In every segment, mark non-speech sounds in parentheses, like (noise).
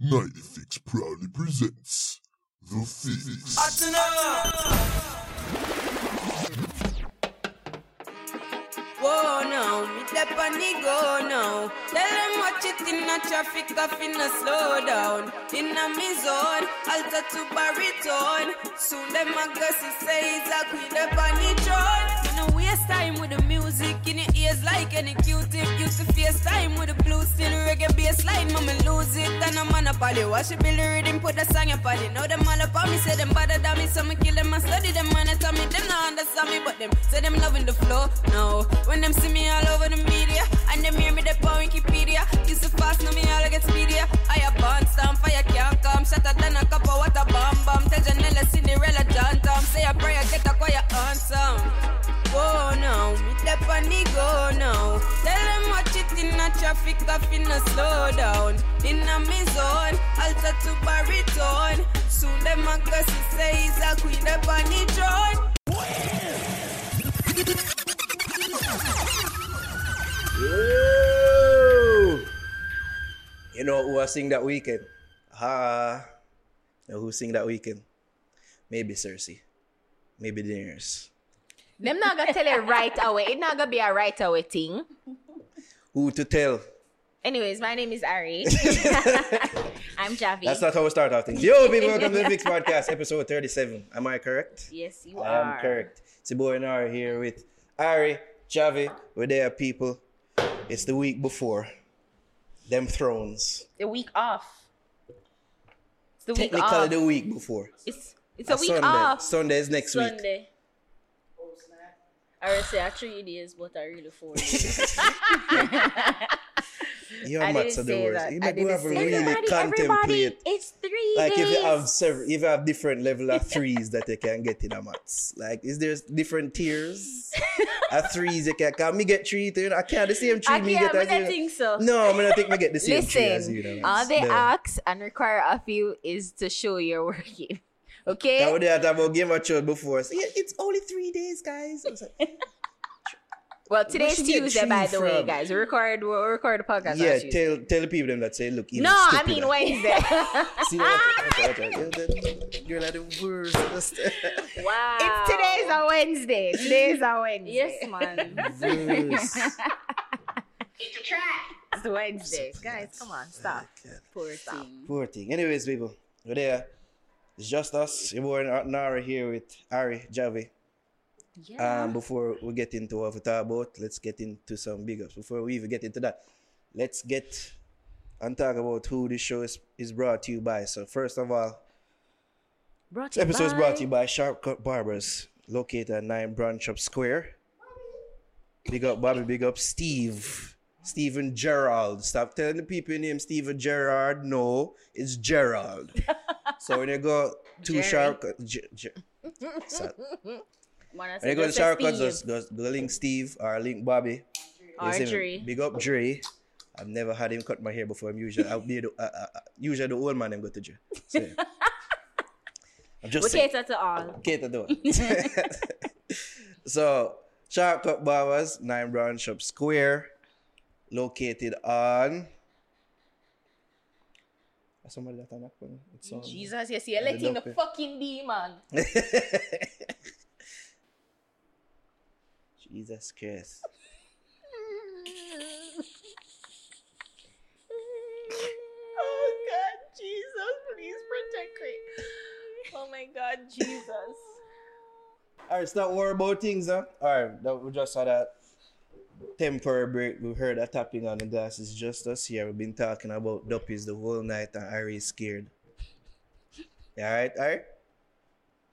Nighty Fix proudly presents The Fix. Whoa, now, me dep on the go now. Tell them watch it in a traffic, I finna slow down. In a me zone, alter to baritone. Soon them a gossip say it's a queen dep on the throne. You know, waste time with the music in your ears like any Q-tip. Used to face time with the blue steel reggae bass line, mama lose it. And I'm on a body, watch it Billy rhythm, put the song up on it. Know them all up on me, say them better than me, so me kill them and study them. Man, tell me them not understand me, but them say them loving the flow. No, when them see me all over the media, and them hear me they on Wikipedia. Used to fast, know me all I get speedier. I a born stamp, fire can't come, shatter than a cup of water bomb bomb. Tell Janella, Cinderella, John Tom, say a prayer, get a quiet answer. Whoa now, me dep on the go now. Tell them it in a traffic, I finna slow down. In a me zone, alter to baritone. Soon them a gossip say he's a queen dep on the throne. Yo! You know who I sing that weekend? Ah, know who sing that weekend? Maybe Cersei. Maybe Daenerys. Them not gonna tell it right away. It not gonna be a right away thing. Who to tell? Anyways, my name is Ari. (laughs) (laughs) I'm Javi. That's not how we start our things. Yo, people, welcome to the Fix (laughs) Podcast, episode 37. Am I correct? yes, you I are. I am correct. It's your boy Naro here with Ari, Javi. We're there, people. It's the week before. Them thrones. The week off. It's the week Technically, off. the week before. It's it's a, week Sunday. off. Sunday is next week. Sunday. I would say actually it is but I really for. (laughs) Your I maths are the worst. that. You I have to really that. contemplate. it's three Like days. if you have several, if you have different level of (laughs) threes that you can get in a maths. Like, is there different tiers? (laughs) of threes you can. Can me get three? You know, I can't the same three I me get I as don't think so. No, I mean I think me get the same three as you. Know, all they No. ask and require of you is to show you're working. Okay? That would have about Game of Thrones before. So, yeah, it's only three days, guys. Like, (laughs) well, today's Tuesday, by the way, guys. We record we record the podcast. yeah, Tuesday. tell tell the people them that say, look, No, I stupider. mean Wednesday. (laughs) See that? You're like the worst. Wow. It's today's a Wednesday. Today's a Wednesday. Yes, man. Worst. It's a trap. It's Wednesday. Guys, come on, stop. Poor thing. Poor thing. Anyways, people, we're there. It's just us. Your boy Naro here with Ari, Javi. Yeah. Um, before we get into what we talk about, let's get into some big ups. Before we even get into that, let's get and talk about who this show is, is brought to you by. So first of all, Brought this episode is brought to you by Sharp Cut Barbers, located at 9 Branch Up Square. Big up Bobby, big up Steve. Stephen Gerald. Stop telling the people your name Stephen Gerard. No, it's Gerald. (laughs) so when you go to Jerry. Sharp Cut, Ge- Ge- so- when you go to Sharp say Cut, Steve. just go, link Steve or link Bobby. Or You see me? Dre. Big up Dre. I've never had him cut my hair before. I'm usually, I'll be the, uh, uh, uh, usually the old man and go to Dre. So, yeah. (laughs) I'm just We saying. cater to all. Cater to it. (laughs) (laughs) so, Sharp Cut Barbers, 9 Branch Up Square, located on. Somebody that knock on it's on. Jesus, yes, you're letting the fucking demon. (laughs) Jesus Christ. Oh God, Jesus, please protect me. Oh my God, Jesus. All right, stop worrying about things, huh? All right, we just saw a temporary break. We heard a tapping on the glass. It's just us here. We've been talking about duppies the whole night, and Ari is scared. Yeah, all right, all right,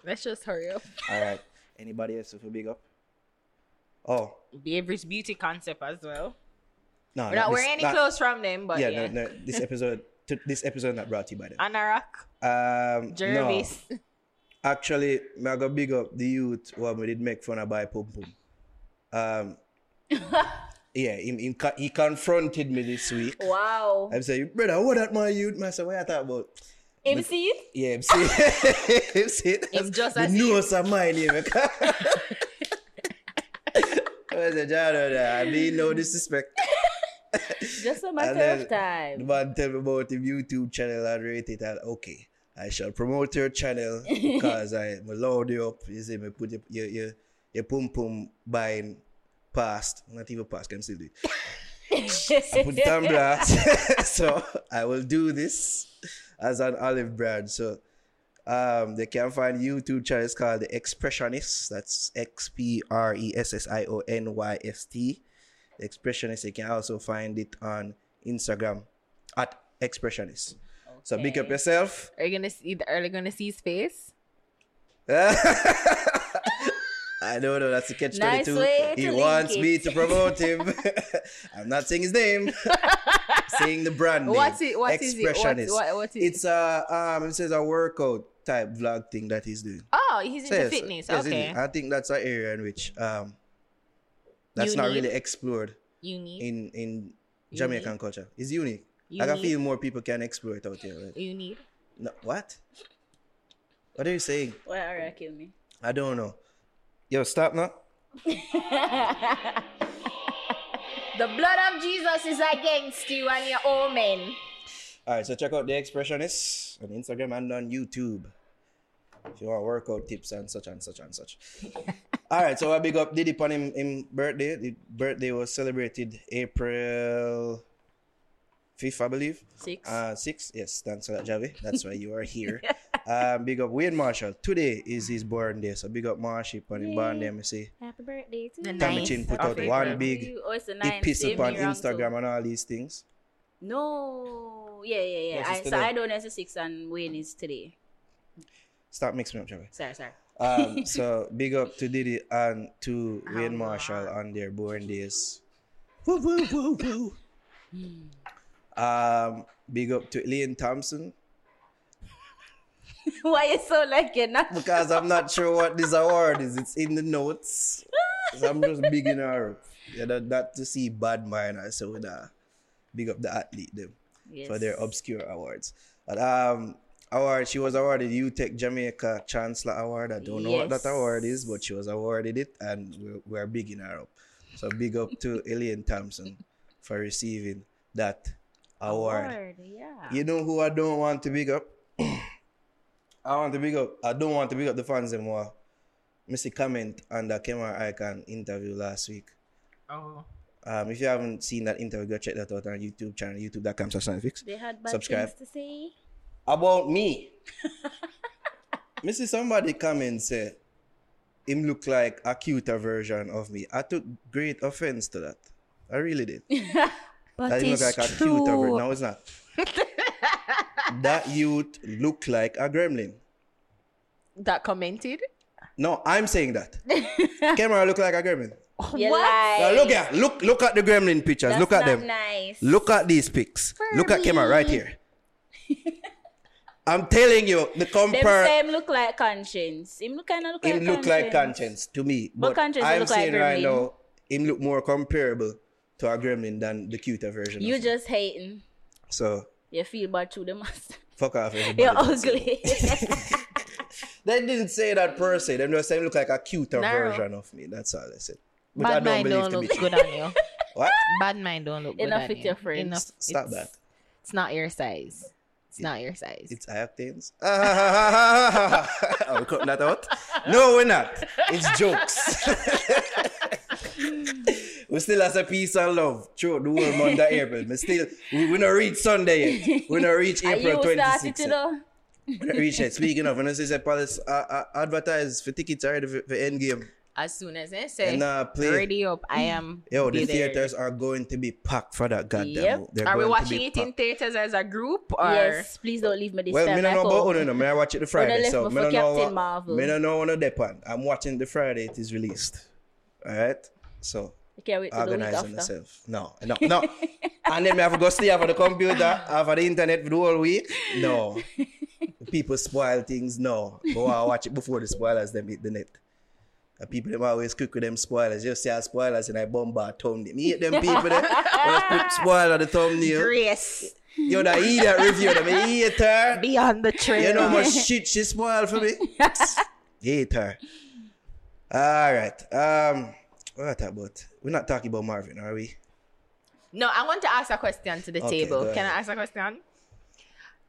Let's just hurry up. all right. Anybody else with a big up? Oh, Beaver's beauty concept as well. no, We're not this- wearing any not- clothes from them, but Yeah, yeah. No, no, this episode, t- this episode not brought to you by them. Anorak, Um, Jervis. No, actually, I go big up the youth who we did make fun of by Pum Pum. Um, yeah, he, he, he confronted me this week. Wow. I'm saying, brother, what that my youth? Man, I said, what (laughs) you talk about? MC? Yeah, him see, him see, Him just as nose of mine, yeah. (laughs) I said, I mean, no disrespect. (laughs) Just a matter then of time. The man tell me about the YouTube channel and rate it and okay. I shall promote your channel because I load you up. You see me put your your your, your pum pum buying past. Not even past, can still do it. Put it on blast. so I will do this as an olive brand. So um they can find YouTube channel. It's called The Expressionist. That's X P R E S S I O N Y S T. The Expressionist. You can also find it on Instagram at Expressionist. So big up yourself. Are you gonna see? Are you gonna see his face? (laughs) I don't know. That's a catch Nice 22. he wants it. me to promote him. (laughs) (laughs) I'm not saying his name. (laughs) saying the brand name. What's it? What is it? What, Expressionist. what, what is It's a um. It says a workout type vlog thing that he's doing. Oh, he's into Says- fitness. yes, okay. is. I think that's an area in which um. That's You not really explored Unique. in in You Jamaican need- culture. It's unique. You I can feel more people can explore it out there. Right? You need. No, what? What are you saying? Why are you kill me? I don't know. Yo, stop now. (laughs) The blood of Jesus is against you and your omen. All right, so check out the Expressionists on Instagram and on YouTube. If you want workout tips and such and such and such. (laughs) All right, so I big up Diddy on him, him birthday. The birthday was celebrated April 5th, I believe. Six. Uh, 6th, yes, thanks for that, Javi. That's why you are here. (laughs) um, big up Wayne Marshall. Today is his born day, so big up Marshall on his born day. Me see. Happy birthday to The you. Tommy Nice. Chin put out April. one big You- Oh, it's a he nine. piss up on me wrong Instagram too. and all these things. No. Yeah, yeah, yeah. I, it's so today. I don't know it's a six and Wayne is today. Stop mixing me up, Javi. Sorry, sorry. Um, (laughs) so big up to Diddy and to Oh, Wayne Marshall on their born days. Woo, woo, woo, woo. Um, big up to Elaine Thompson (laughs) Why you so like you're not? because I'm not sure what this award is. It's in the notes, so I'm just bigging her up. Yeah, that, that to see bad mind. I so with uh, big up the athlete them Yes. for their obscure awards. But um, award she was awarded UTech Jamaica Chancellor Award. I don't know what that award is, but she was awarded it, and we're, we're bigging her up. So big up to (laughs) Elaine Thompson for receiving that award. Yeah. You know who I don't want to big up? (clears throat) I want to big up. I don't want to big up the fans anymore. Missy comment on the camera icon interview last week. Oh. Um, if you haven't seen that interview, go check that out on YouTube channel, youtube.com slash Science They had bad Subscribe. things to say. About me. (laughs) Missy somebody comment say him look like a cuter version of me. I took great offense to that. I really did. (laughs) But That it's look like a true. cuter version. No, it's not. (laughs) that youth look like a gremlin. That commented. No, I'm saying that. (laughs) Camera look like a gremlin. Oh, you What? lie. Now look at look look at the gremlin pictures. That's look at not them. Nice. Look at these pics. Look at camera right here. I'm telling you, the Them compare same look like Konshens. Him look kind of look him like look Konshens. like Konshens to me. But But, Konshens I'm look like saying right now, him look more comparable to a gremlin than the cuter version. You of him. just hating. so You feel bad through the master. fuck off everybody. You're ugly. (laughs) They didn't say that per se. They just say him look like a cuter Naro. version of me. That's all they said. But I Bad don't mind believe don't to look be true. good on you. (laughs) What? Bad mind don't look good Enough on with you. your friends. Enough. Stop it's, that. It's not your size. It's not your size. It's octanes. Are (laughs) oh, we cutting that out? No, we're not. It's jokes. We still has a peace and love throughout the whole month of April. We still, we, we not reach Sunday yet. We not reach (laughs) April you 26th. to yet. know? We not reach yet. Speaking of, and as I said, Palace uh, uh, advertise for tickets already for, for Endgame. As soon as I say, And uh, play. ready up, I (gasps) am. Yo, be the there. theaters are going to be packed for that goddamn. Yep. They're Are we watching be it in theaters as a group or? Yes, please don't leave me this Well, time. me don't like know how- about Uno, no. Me I watch it the (laughs) Friday, so me me don't know. Captain what- Marvel. Me don't know on the depend. I'm watching the Friday it is released. All right, so I can't wait to do the week after. myself. No, no, no. (laughs) and then I have to go stay off of the computer, off of the internet for the whole week. No, people spoil things. No, go and watch it before the spoilers them hit the net. And people them always quick with them spoilers. You see our spoilers and I bombard thumbnail. Me hate them people there. Just put spoiler the thumbnail. Grace You're the idiot review them. I hate her. beyond the trail. You know how much shit she spoiled for me? (laughs) Hate her. All right. Um, what about? We're not talking about Marvin, are we? No, I want to ask a question to the Okay, table. Can I ask a question?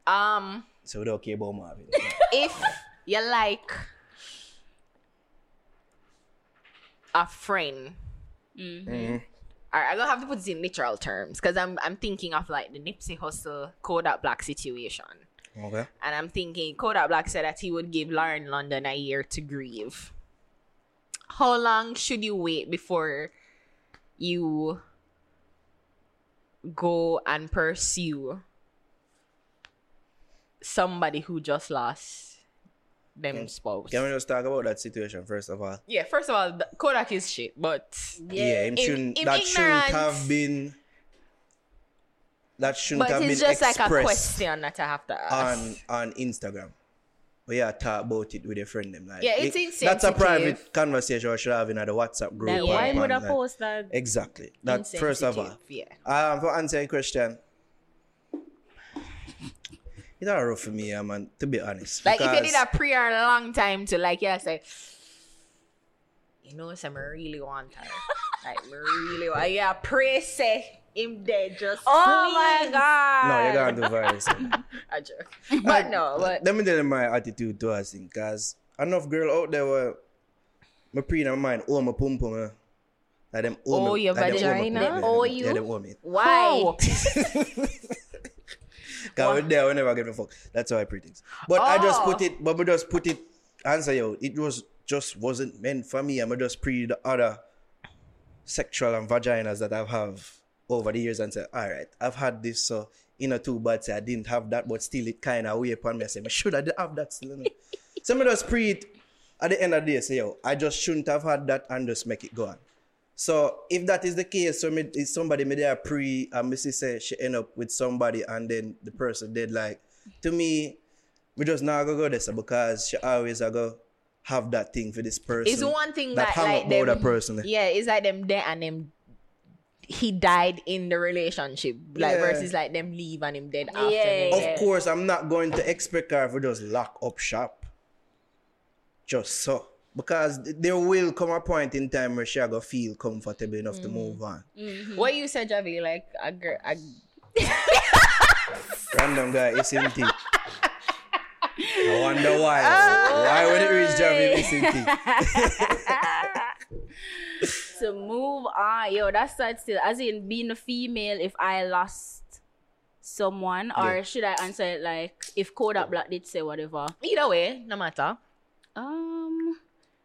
Um, So we don't care about Marvin. (laughs) if you like a friend, Mhm. all right, I'm gonna have to put this in literal terms because I'm I'm thinking of like the Nipsey Hussle Kodak Black situation, Okay. and I'm thinking Kodak Black said that he would give Lauren London a year to grieve. How long should you wait before you go and pursue somebody who just lost them spouse? Can we just talk about that situation first of all? Yeah, first of all, Kodak is shit, but Yeah, him In- shouldn't, in that shouldn't have been. That shouldn't but have it's been just like a question that I have to ask. on on Instagram. We yeah, talk about it with a friend them. Like, Yeah, it's it- That's a private conversation I should have in the WhatsApp group. Like, why would I like- post that? Exactly. That first of all. Yeah. Um, for answering your question, it's not rough for me, yeah, man. To be honest, Like if you did a prayer a long time to like yeah say you know some really want her. (laughs) like really want yeah pray say him dead just Oh my god! no, you're gonna do virus. (laughs) a joke. But no, but let me tell you my attitude to us, because enough girl out there were me pre in my mind, oh my pum pum, eh. Like them owe Oh, me, your like them owe me vagina? pum pum, Owe yeah, you? Yeah, them owe me. why? (laughs) Cause we there, we never get a fuck. That's how I pre things. But I just Oh. put it, but we just put it, answer you, it was just wasn't meant for me. I'm just pre the other sexual and vaginas that I've have over the years and say, all right, I've had this, so in a two bad say I didn't have that, but still it kind of weigh upon me. I say, I should have have that still. You know? (laughs) so I just pre it at the end of the day, say, yo, I just shouldn't have had that and just make it go on. So if that is the case, so me, if somebody me there pre and Missy say she end up with somebody and then the person did like to me, we just not gonna go this because she always a go have that thing for this person. It's one thing that that, hang like up them, that person. Yeah, it's like them there and them he died in the relationship. Like Yeah. versus like them leave and him dead after. Yeah, them. Of course, I'm not going to expect her to just lock up shop. Just so. Because there will come a point in time where she go feel comfortable enough Mm. to move on. What you said, Javi, like a girl, a, Random guy, isn't he? I wonder why. (laughs) Oh, why would it reach Javi, isn't he? (laughs) to move on, yo, that's that still. As in being a female, if I lost someone, or Yeah. should I answer it like if Kodak Black did say whatever? either way, no matter. Um,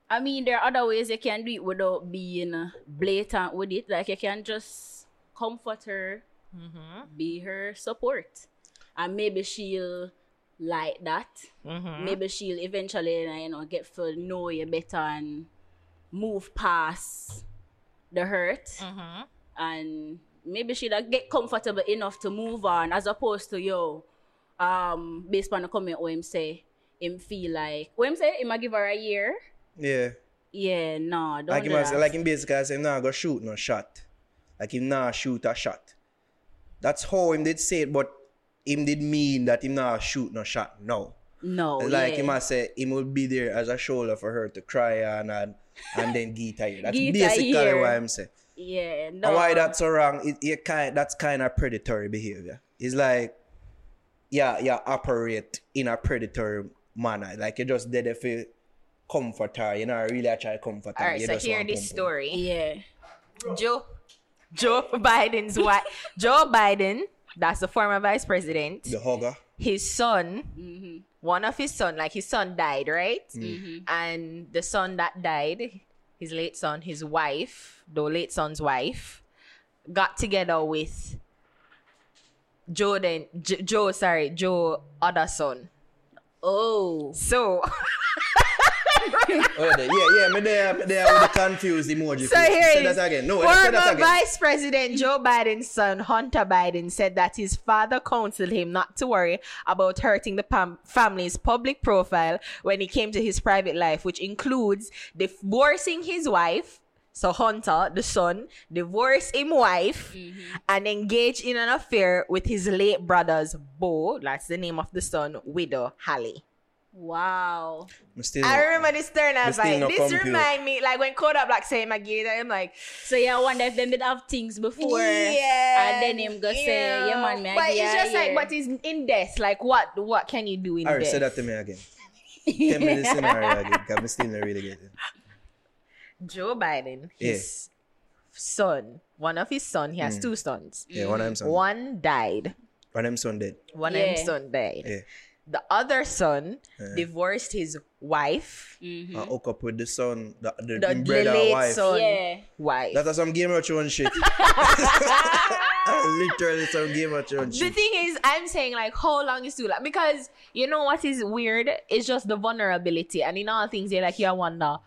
I mean, there are other ways you can do it without being uh, blatant with it. Like you can just comfort her, Mm-hmm. be her support, and maybe she'll like that. Mm-hmm. Maybe she'll eventually, you know, get to know you better and move past the hurt, Mm-hmm. and maybe she'll like, get comfortable enough to move on, as opposed to yo, um, based on the comment what him say, him feel like, what him say, him a give her a year. Yeah. Yeah, no, don't Like do him, that. say- like him basically say, nah, go shoot no shot. Like him nah shoot a shot. That's how him did say it, but him did mean that him nah shoot no shot. No. no, like yeah. him I say him will be there as a shoulder for her to cry on and and then get her. That's Get her basically ear. what I'm saying. yeah, no. And why that's so wrong? It, it kind that's kind of predatory behavior. It's like yeah, yeah, operate in a predatory manner. Like you just did it for comfort her. You know, I really try to comfort her. All right, You so just hear this pum pum. story. Yeah, Joe Joe Biden's wife. Joe Biden, that's the former vice president. The hugger. His son, Mm-hmm. One of his son, like his son died, right? Mm. Mm-hmm. And the son that died, his late son, his wife, the late son's wife, got together with Joe. Then J- Joe, sorry, Joe other son. Oh, So, (laughs) Oh, yeah, yeah, me there, me there with the confused emoji. so face. here say it is. that again. No, say that Former again. Vice President Joe Biden's son, Hunter Biden, said that his father counseled him not to worry about hurting the pam- family's public profile when it came to his private life, which includes divorcing his wife. So Hunter, the son, divorced his wife mm-hmm. and engaged in an affair with his late brother's Bo, that's the name of the son, widow, Hallie. Wow. I'm still, I remember this turn. I was like, no this compute. remind me like when Kodak Black say my gay. I'm like, So yeah, I wonder if them did have things before. yeah. And then him go say, yeah man, me But it's you a just like, year. but it's in death. Like, what? What can you do in Alright, death? say that to me again. Tell me the scenario again, because I'm still not really getting it. Joe Biden, his son, one of his son, he has mm. two sons. Yeah, one of them son. One died. One of them son dead. One of Yeah. his son died. Yeah. The other son eh. divorced his wife, Mm-hmm. I hook up with the son, the, the, the him brother uh, wife. son, Yeah. wife. That is some Game of Thrones shit. (laughs) (laughs) Literally some Game of Thrones the thing is, I'm saying like, how long is too long? Because you know what is weird? It's just the vulnerability, and in all things, you're like, you wonder,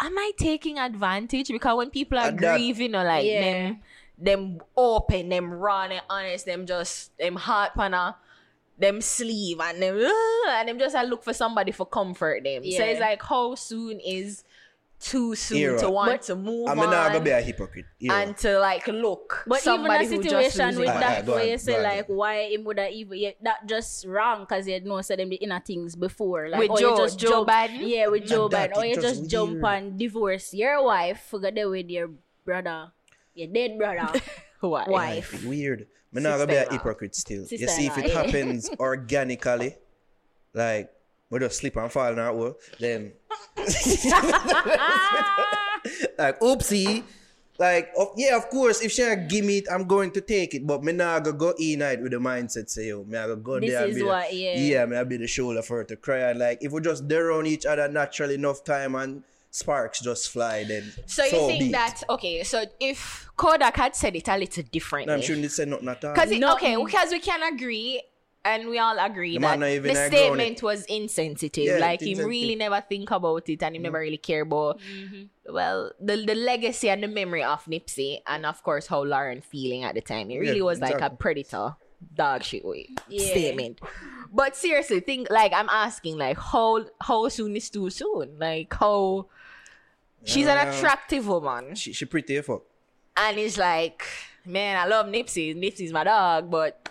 am I taking advantage? Because when people are And that- grieving or like Yeah. them, them open, them raw, and honest, them just them heart panna, uh, them sleeve, and them "Ugh," and them just I look for somebody for comfort them. So it's like, how soon is too soon Era. to want But- to move I'm on not gonna be a hypocrite. Era. and to like look But somebody even who a just situation with that ah, alright, where you say go on, like why him would have even yeah, that just wrong because you know said them the inner things before like With or Joe- you just Joe jump, Biden? yeah with Joe that Biden or you just just jump and divorce your wife forget there with your brother your dead brother (laughs) Why? wife Weird. I'm not gonna be a hypocrite still. you see, if it eh? happens (laughs) organically, like we just slip and fall now, well, then (laughs) like oopsie. Like of, yeah, of course, if she give me it, I'm going to take it. But me not gonna go in night with the mindset say yo, me I go go This there. and is be the- yeah. yeah, me I be the shoulder for her to cry. And like if we just there on each other naturally enough time and sparks just fly, then So you be think it. that okay? So if Kodak had said it a little No, I'm differently, sure they said nothing at all. because No. okay, because we can agree, and we all agree The that man not even the statement was insensitive. Yeah, like he insensitive. really never think about it, and he never really care about. Mm-hmm. Well, the the legacy and the memory of Nipsey, and of course how Lauren feeling at the time. It really Yeah, was like a exactly. predator dog shit way Yeah. statement. But seriously, think like I'm asking, like how how soon is too soon? Like how she's an attractive woman, she she pretty as fuck. and it's like, man, I love Nipsey. Nipsey's my dog, but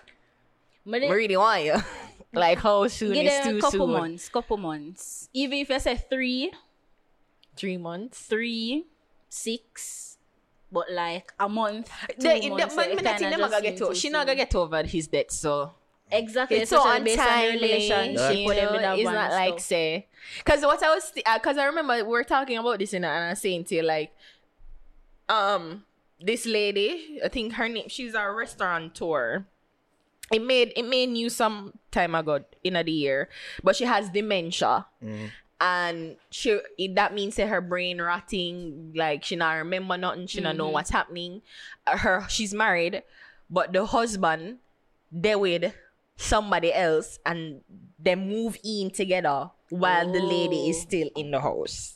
but I it, really want you. (laughs) like how soon give is too a couple soon? months couple months even if I say three Three months. three six but like a month two The, the, months, but it me not think kinda them just gonna get seem to, she not gonna get over his death, so Exactly. it's so especially based on the untimely. relationship you with know, that it's not like stuff. say, because what I was, because I remember we were talking about this, you know, and I was saying to you like, um, this lady, I think her name, she's a restaurateur. It made it made news some time ago in the year, but she has dementia. And she it, that means that her brain rotting, like she not remember nothing, she not know what's happening. Uh, Her she's married, but the husband they with somebody else and they move in together while the lady is Oh. still in the house.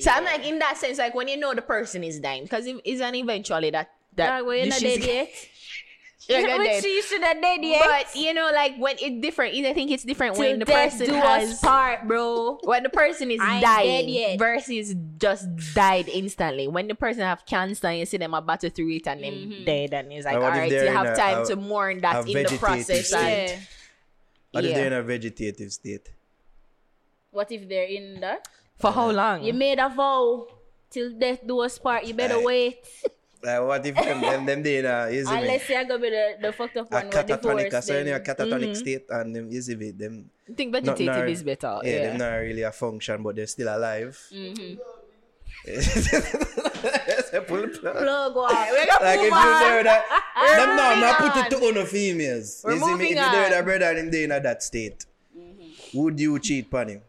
So I'm like in that sense, like when you know the person is dying, because it's an eventually that that not she's- (laughs) dead yet. you're not But dead. she should have dead yet. But you know, like when it's different, I think it's different Till when the person do has us part, bro. (laughs) when the person is I dying dead versus just died instantly. When the person have cancer and you see them about to through it and them Mm-hmm. dead and it's like, And all what if right, they're you have a- time a- to mourn that in the process. state? And, Yeah. What if they're in a vegetative state? What if they're in that? for how long? You made a vow till death do us part. You better Aye. wait. (laughs) Like what if them them, them they in a is it me? Unless you're gonna be the, the fucked up one with catatonic, divorce. so in a then- catatonic state and them is it them I think not- vegetative not- is better. Yeah, Yeah. them not really a function, but they're still alive. Mm-hmm. Pull the plug. Plug like if you there that them now moving I put on. it to uno females. We're you see me? If you there on. that brother and him there in that state, Mm-hmm. would you cheat upon (laughs) him?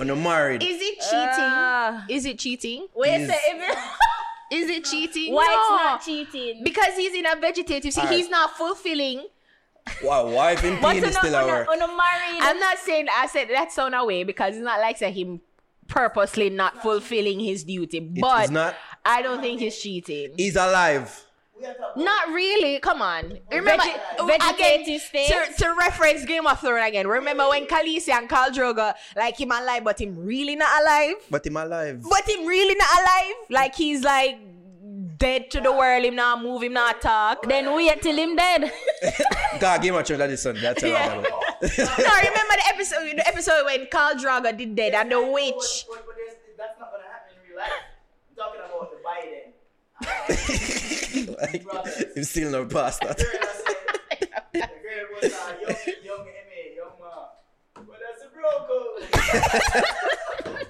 On a married. Is it cheating? Ah. is it cheating? Wait, Is- say Is it cheating? why No. it's not cheating? Because he's in a vegetative state. Alright. He's not fulfilling. wow, wife and but penis on still a, at on, a, on a married, I'm not saying I said that's on a way because it's not like say him purposely not fulfilling his duty. But is not. I don't think he's cheating. He's alive. Not really. Come on. Remember Vege- uh, again, to, to reference Game of Thrones again. Remember when Khaleesi and Khal Drogo like him alive, but him really not alive. But him alive. But him really not alive. Like he's like dead to the world. Him not move. Him not talk. then wait till him dead. (laughs) God, Game of Thrones, that is son. That's a Yeah. lot (laughs) about. no, remember the episode the episode when Khal Drogo did that and the witch. (laughs) but that's a bro code. (laughs)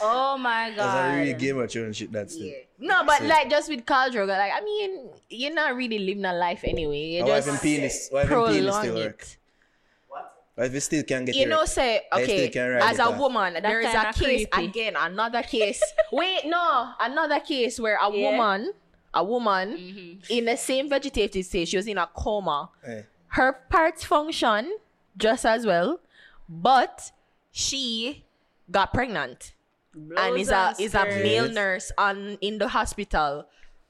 Oh my That's a really god. Game of Thrones shit. That's Yeah. it. No, but So- like just with Khal Drogo, like I mean, you're not really living a life anyway. You Why just if penis? Why if penis prolong still work? it. What? Why if it still can get You know, say okay, as a off. woman, there is a case creepy. again, another (laughs) case. Wait, no, another case where a Yeah. woman, a woman Mm-hmm. in the same vegetative state, she was in a coma. Eh. Her parts function just as well, but she got pregnant and is a is a male nurse on in the hospital.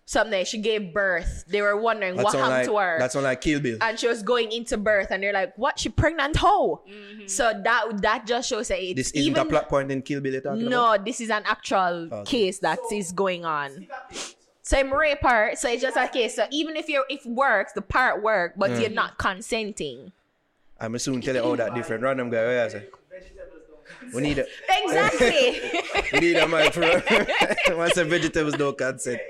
Something she gave birth. They were wondering That what happened like, to her That's sound like Kill Bill. and she was going into birth and they're like what she pregnant how so that that just shows that it's this isn't even a plot point in Kill Bill you're talking no about? this is an actual Okay. case that is going on so I'm rape her so it's just a case so even if you're if works the part work but Mm. you're not consenting I'm soon tell you all that different. Random guy, where you say? We need a, exactly (laughs) we need a man for (laughs) once the vegetables don't consent.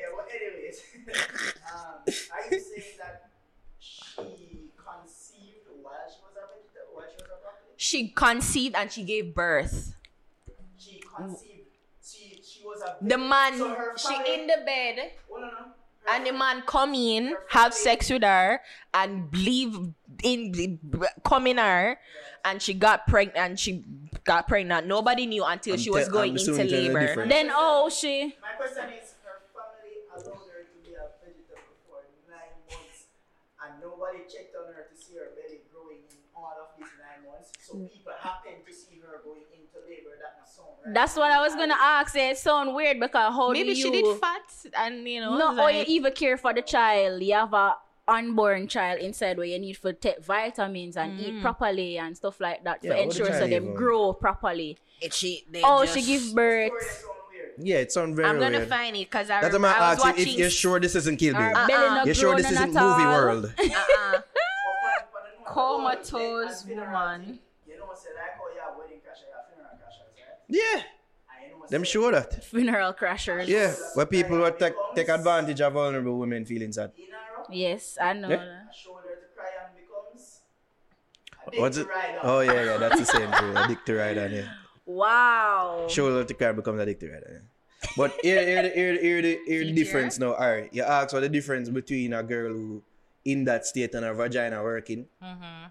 Yeah, well, um, are you saying that she conceived while she was a vegetable, while she was a broccoli? she conceived and she gave birth She conceived. She she was a. the man So her she in the bed Oh, no, no. and the man come in, have sex with her, and leave in come in her, and she got pregnant. And she got pregnant. Nobody knew until I'm she was te- going I'm into assuming tell you the labor. Then oh she My question is, her family allowed her to be a vegetable for nine months, and nobody checked on her to see her belly growing in all of these nine months. So mm. people happened to see her going into labor. That must sound right. that's what I was gonna ask. Eh? It sound weird because how Maybe do she you did fat, and you know, No, or you even care for the child. You have a unborn child inside where you need to take vitamins and eat mm. properly and stuff like that Yeah, to ensure the so them grow properly. it, she. They Oh, just- she give birth. Story sound weird. Yeah, it sounds very I'm gonna weird. find it because I, That's remember why I I was asked you if watching. you're sure this isn't Kill Bill. Her Uh-uh. You're sure this isn't movie world? (laughs) uh-uh. But for- for the know- Comatose woman. Yeah, wedding crasher, yeah, funeral crashers, right? Yeah, And you know, them say- sure that. Funeral crashers. Yeah, where people would take, take advantage of vulnerable women feeling sad. In her Yes, I know. Yeah. shoulder to cry becomes a What's it? Oh yeah, yeah, that's the same thing. Addict to ride on yeah. Wow. Shoulder to cry becomes addicted to ride on yeah. But here, here, the- here, the- here, the, here the difference now. Alright, you ask what the difference between a girl who in that state and her vagina working mm-hmm.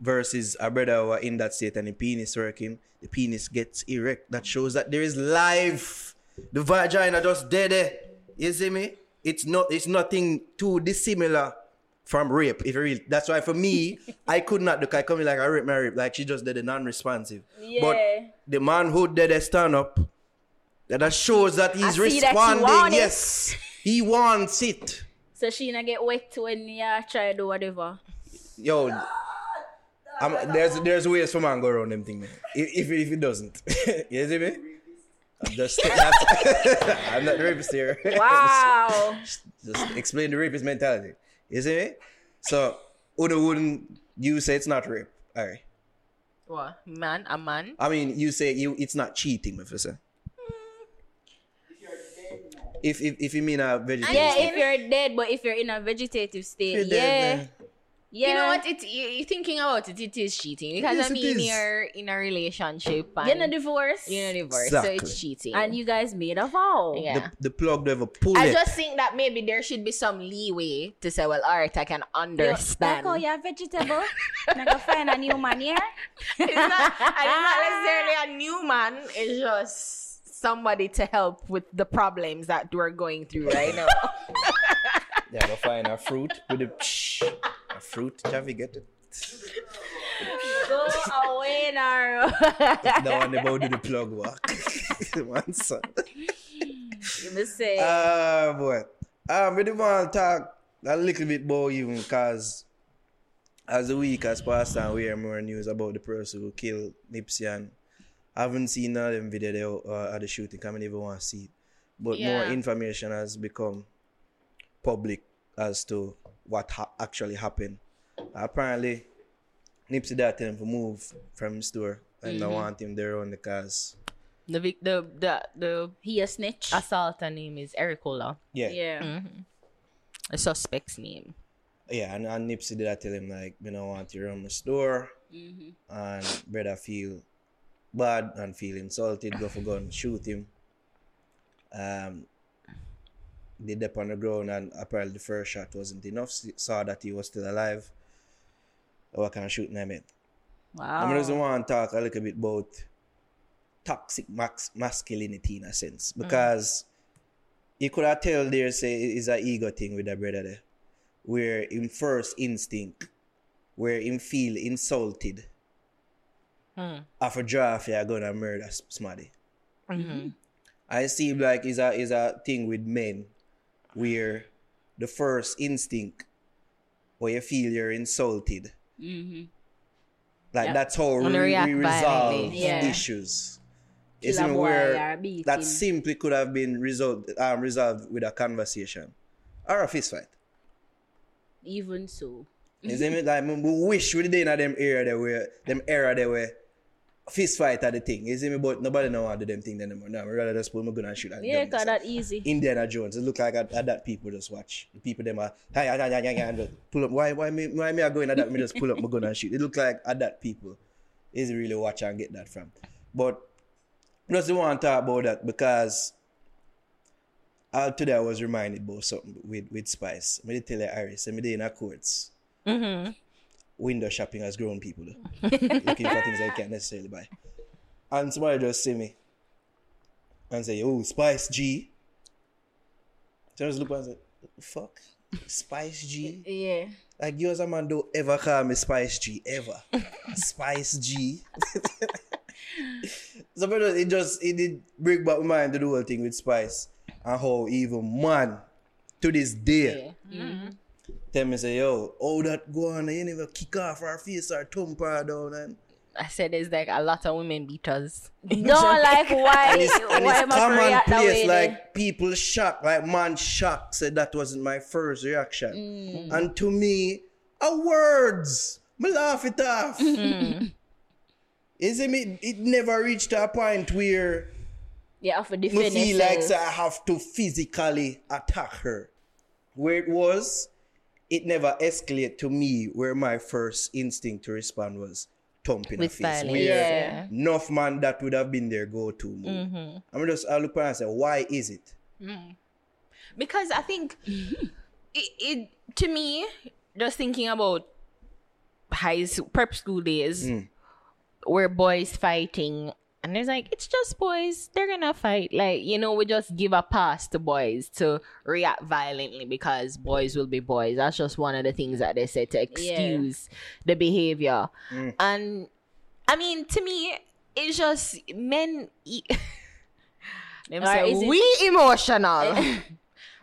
Versus a brother who are in that state and the penis working. The penis gets erect. That shows that there is life. The vagina just dead. eh. You see me? It's not. It's nothing too dissimilar from rape. If you really, that's why for me, (laughs) I could not look. I come in like I rape my rape. Like she just did a non-responsive. But the man who did a stand up, that that shows that he's that responding. want it. yes, he wants it. So she not get wet when you try to do whatever. Yo, I'm, there's there's ways for man go around them thing, man. If if, if it doesn't, (laughs) you see me? I'm just (laughs) that's, I'm not the rapist here. (laughs) Wow. just explain the rapist mentality. You see me? So, Uno wouldn't you say it's not rape? All right. What man? A man? I mean, you say you it's not cheating, my. If if if you mean a vegetarian, Yeah, state. if you're dead, but if you're in a vegetative state, you're yeah. dead, Yeah. You know what? It you, you thinking about it. It is cheating because Yes, I mean you're in a relationship and You're in a divorce. you're in a divorce, Exactly. so it's cheating. And you guys made a vow. yeah. the, the plug never pull I it. just think that maybe there should be some leeway to say, well, all right, I can understand. Like, oh, you're vegetable. Now go find a new man here. it's not, and it's (laughs) not necessarily a new man. It's just somebody to help with the problems that we're going through right now. (laughs) Yeah, go find a fruit with a a fruit. Javi get it. Go away now. The (laughs) one about do the plug walk. One son. you must say. Ah boy. Um, we do want to talk a little bit about even cause as the week has passed and we hear more news about the person who killed Nipsey and I haven't seen none of them video there uh, at the shooting. I don't even want to see it. But more information has become public as to what ha- actually happened. Apparently, Nipsey that tell him to move from his store and Mm-hmm. I want him there on the cars. The vic- the the the He a snitch. assaulter name is Eric Holder. Yeah. yeah. Mm. The suspect's name. Yeah, and, and Nipsey did I tell him like, me don't want you around my store Mm-hmm. and brother feel bad and feel insulted, go for gun, shoot him. Um did up on the ground and apparently the first shot wasn't enough. Saw that he was still alive. Oh, I can shoot him it. Wow. I'm just want to talk a little bit about toxic max masculinity in a sense. Because you could have tell there say it's a ego thing with the brother there. Where in first instinct, where him feel insulted Mm. after draft you're gonna murder somebody. Mm-hmm. I see like is a is a thing with men where the first instinct where you feel you're insulted. Mm-hmm. Like Yeah. that's how we, react we resolve. Yeah. issues. You Kill see a me boy where or that simply could have been resolved um, resolved with a conversation or a fist fight. Even so. You see me? Like we wish we did in them era there where them era there where fist fight are the thing. You see me? But nobody know how to do them thing anymore. Now I rather just pull my gun and shoot and Yeah, cause that easy. Indiana Jones. It look like at, at that people just watch. The people them are hi, hi, hi, hi, and just pull up. Why why me why me I going at that? Me just pull up my gun and shoot. It look like at that people is really watch and get that from. But just want to talk about that because all today I was reminded about something with with Spice. Me did tell you Iris, me did in a courts. Mm-hmm. Window shopping as grown people (laughs) looking for things I can't necessarily buy. And somebody just see me and say, Oh, Spice G. So I just look and say, fuck? Spice G? Yeah. Like you as a man don't ever call me Spice G ever. Spice G. (laughs) so it just it did break back my mind to the whole thing with Spice and how even man to this day mm-hmm. Tell me say yo, oh that go on you never kick off her face or thump her down and I said there's like a lot of women beaters. (laughs) No, like (laughs) why? and it's, and why it's am I common react that place way? like people shocked like man shocked said that wasn't my first reaction Mm. and to me a words me laugh it off Mm. (laughs) is it me it never reached a point where You have to me defend feel like yourself. say I have to physically attack her where it was it never escalated to me where my first instinct to respond was thumping With her face violence. where Yeah. enough man that would have been their go-to move. Mm-hmm. I'm just I look around and say, why is it? because I think (laughs) it, it to me, just thinking about high s- prep school days where boys fighting and it's like it's just boys they're gonna fight. Like you know we just give a pass to boys to react violently because boys will be boys. That's just one of the things that they say to excuse the behavior. And i mean to me it's just men e- (laughs) them Or say is it- we emotional. (laughs)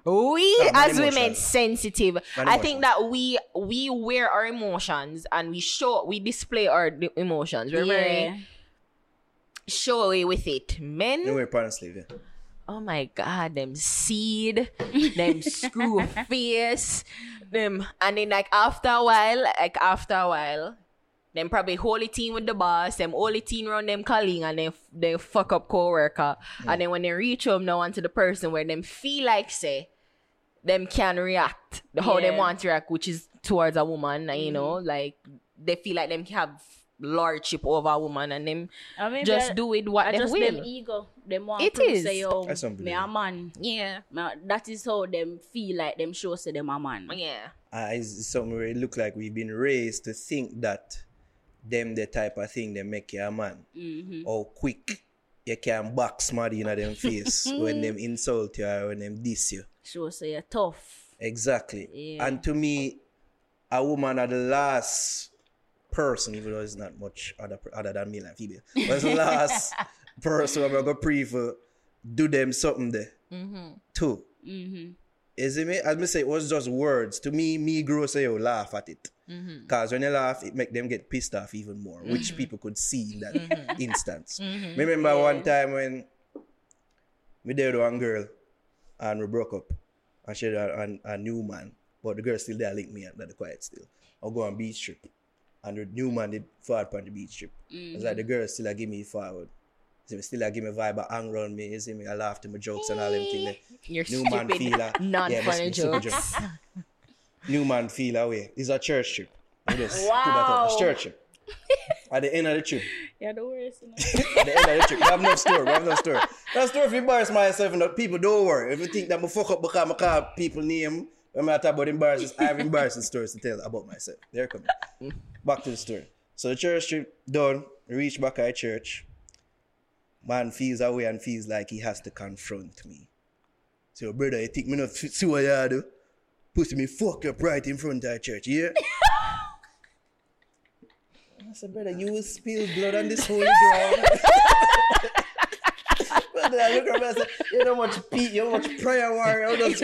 We Yeah, man as women sensitive. Man i think that we we wear our emotions and we show we display our d- emotions. We're very eh? Yeah. away with it men You wear pants sleeve, yeah. oh my god them seed them (laughs) screw face them and then like after a while like after a while them probably hold it team with the boss, them hold it team around them calling and then they fuck up co-worker. And then when they reach home now onto the person where them feel like say them can react the how they want to react, which is towards a woman, and you mm. know, like they feel like them have lordship over a woman and them I mean, just do with what I they just will. them ego. Them want It to is. say, yo, That's me a unbelievable. man. Yeah. Me- That is how them feel like them show say them a man. Yeah. Uh, it's something where it look like we've been raised to think that them the type of thing they make you a man. Mm-hmm. Or quick you can box somebody in them (laughs) face when them insult you or when them diss you. Show say you're tough. Exactly. Yeah. And to me, a woman are the last person, even though it's not much other other than male and female, but it's the last (laughs) person I'm gonna pray for do them something there mm-hmm. too. Mm-hmm. Is it me? As me say, it was just words. To me, me grow say you laugh at it. Mm-hmm. Cause when you laugh, it make them get pissed off even more, which mm-hmm. people could see in that instance. Remember one time when we dated one girl and we broke up, and she had a, a, a new man, But the girl still there link me at the quiet still. I'll go on beach trip. And the new man did forward on the beach trip. It's like the mm. girl still a give me forward. See me still a give me vibe a hang around me. You see me, I laugh to my jokes and all them things. there. Your New man stupid, feel a, non-funny me- me jokes. New man feel away. It's a church trip. I just put that Wow. up. It's church trip. (laughs) At the end of the trip, Yeah, the worst. You know? (laughs) at the end of the trip, I have no story. I have no story. No story if you embarrass myself and the people don't worry. If you think that I fuck up because I call people name, when I talk about embarrassing, (laughs) I have embarrassing stories to tell about myself. There coming. (laughs) Back to the story. So the church trip done, reach back at church. Man feels away and feels like he has to confront me. So brother, you think me not see what you do? Pussy me fuck up right in front of church, yeah? (laughs) I said, brother, you will spill blood on this holy ground. I look him and said, you know much Pete, you know much prayer warrior, you just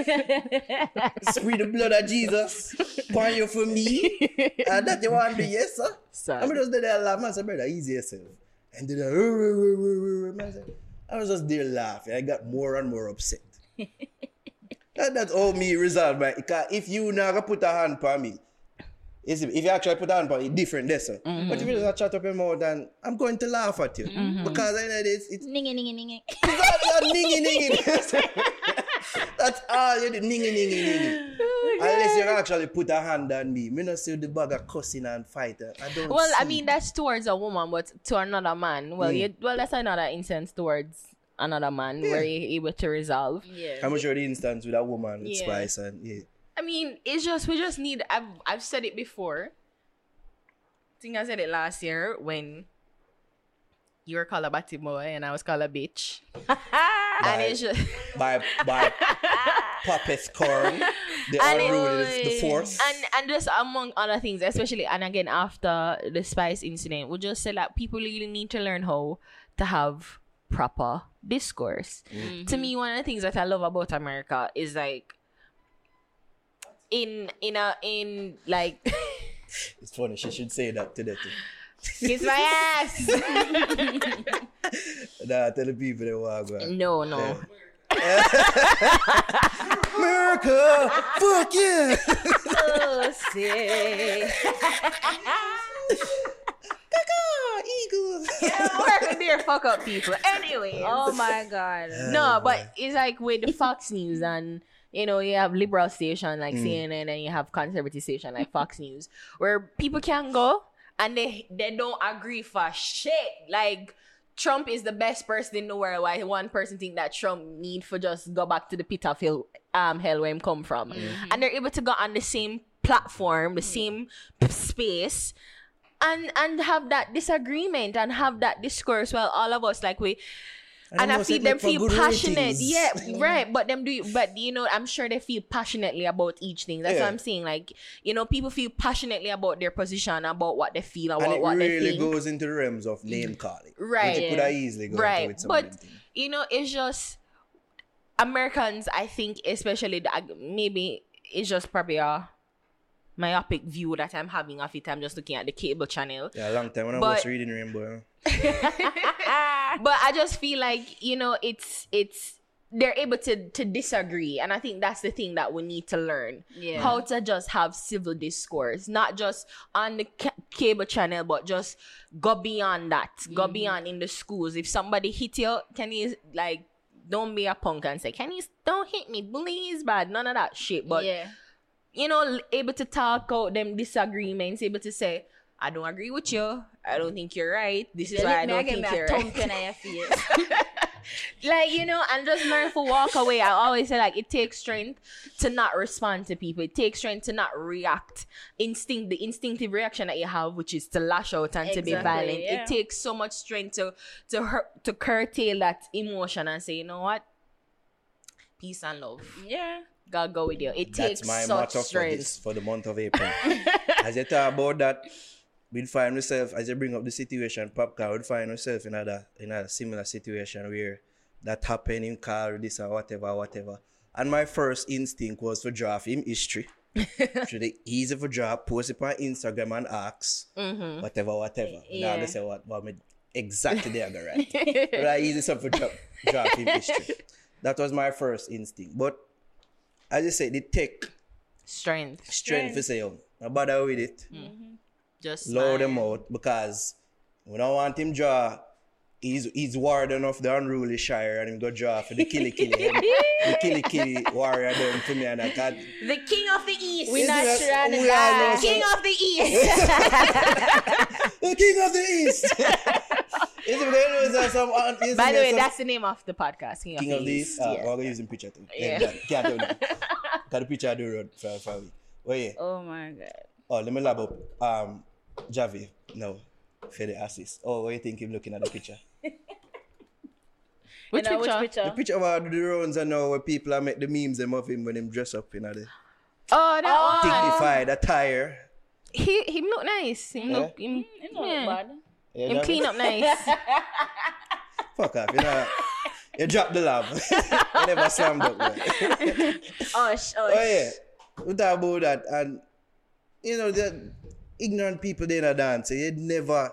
spread the blood of Jesus upon you for me. And that you want to do, yes, sir. Son. I mean, just did that laugh. I said, brother, easy yourself. And then I, I, said, I was just there laughing. I got more and more upset. (laughs) that, that's all me resolved, right? Because if you now put a hand on me, if you actually put a hand on me, it's different, that's all. But if you just chat up your mouth, then I'm going to laugh at you. Because I know this, it's Ningy, ningy, ningy. (laughs) all ningy ningy. (laughs) That's all you do, ningy ningy ningy. (laughs) Unless you actually put a hand on me. Me not see the bag of cussing and fighting. I don't Well, I mean that's towards a woman, but to another man, well, Mm. you, well, that's another instance towards another man where you're able to resolve. Yeah. I'm sure the instance with a woman with Yeah. spice and yeah. I mean, it's just we just need. I've I've said it before. I think I said it last year when you were called a batty boy and I was called a bitch, (laughs) and it's just by by (laughs) Puppet Corn, the and it the force. and and just among other things, especially and again after the spice incident, we just said that people really need to learn how to have proper discourse. Mm. To me, one of the things that I love about America is like in in a in like (laughs) it's funny, she should say that to that. kiss my ass. (laughs) Nah, tell the people they want to no, no. (laughs) America! Fuck yeah! Oh, Pussy. Eagles! Work with their fuck up people. Anyway. Oh my god. No, oh but it's like with the Fox News and you know you have liberal station like Mm. CNN and you have conservative station like Fox (laughs) News where people can go and they they don't agree for shit. Like Trump is the best person in the world. Why one person think that Trump need for just go back to the pit of hell, um, hell where him come from, and they're able to go on the same platform, the same space, and and have that disagreement and have that discourse. Well, all of us like we and I feel them feel passionate. ratings. Yeah, right. But them do, but you know, I'm sure they feel passionately about each thing. That's Yeah. what I'm saying. Like, you know, people feel passionately about their position, about what they feel, about And it what they really think. goes into the realms of name calling. Right. Which you could have easily go right. into But of them things. you know, it's just Americans. I think, especially the, maybe it's just probably a myopic view that I'm having of it. I'm just looking at the cable channel. Yeah, a long time when I was reading Rainbow. (laughs) (laughs) (laughs) but I just feel like you know it's it's they're able to to disagree, and I think that's the thing that we need to learn Yeah. how to just have civil discourse, not just on the ca- cable channel, but just go beyond that, go mm. beyond in the schools. If somebody hit you, can you like? Don't be a punk and say, "Can you don't hit me? please bad." None of that shit. But yeah. you know, able to talk out them disagreements, able to say, "I don't agree with you. I don't think you're right. This is You why I don't think you're right." thump in your (laughs) face. like you know and just learn to walk away i always say like it takes strength to not respond to people it takes strength to not react instinct the instinctive reaction that you have which is to lash out and to be violent yeah. it takes so much strength to to hurt to curtail that emotion and say you know what peace and love yeah. god go with you it That's takes my such motto for strength this for the month of (laughs) April. as you uh, talk about that, we'd find myself as you bring up the situation, popcorn, we'd find myself in a in a similar situation where that happened in car, this or whatever, whatever. And my first instinct was to draft him history. (laughs) Should it easy for drop, post it on Instagram and ask, mm-hmm. whatever, whatever. Now they say what, what me exactly there go (laughs) right. but I easy stuff for drop, drop him history. That was my first instinct. But as you said, it take Strength. Strength for say, yo, no bother with it. Mm-hmm. Just Load smile. him out because we don't want him draw. He's he's warden of the unruly shire and him go draw for the killy killy. (laughs) the killy killy warrior them for me and I can't. The king of the east. We Isn't not that- sure the we all know king of the east. (laughs) The king of the east. (laughs) Is it there is there some? uh, is By the there way, some- that's the name of the podcast. King, King of, of the the East. East. Ah, Yeah. we're gonna use him picture too. Yeah. Yeah. Can't do that. Got the picture of the road for for me. Oh. Oh my god. Oh, let me lab up. Um, Javi. No, for the assist. Oh, what you think him looking at the picture? Which you know, picture? Which The picture? picture about the rounds and now where people are make the memes them of him when him dress up in you know, the Oh, that oh. one. dignified attire. He him look nice. Him Yeah? look him, mm, You know yeah. bad. Yeah, him clean up nice. (laughs) Fuck off. You know, you drop the lab. (laughs) you never slammed up. man. Ush, ush. Oh yeah, we talk about that, and you know the ignorant people they in a dance. You never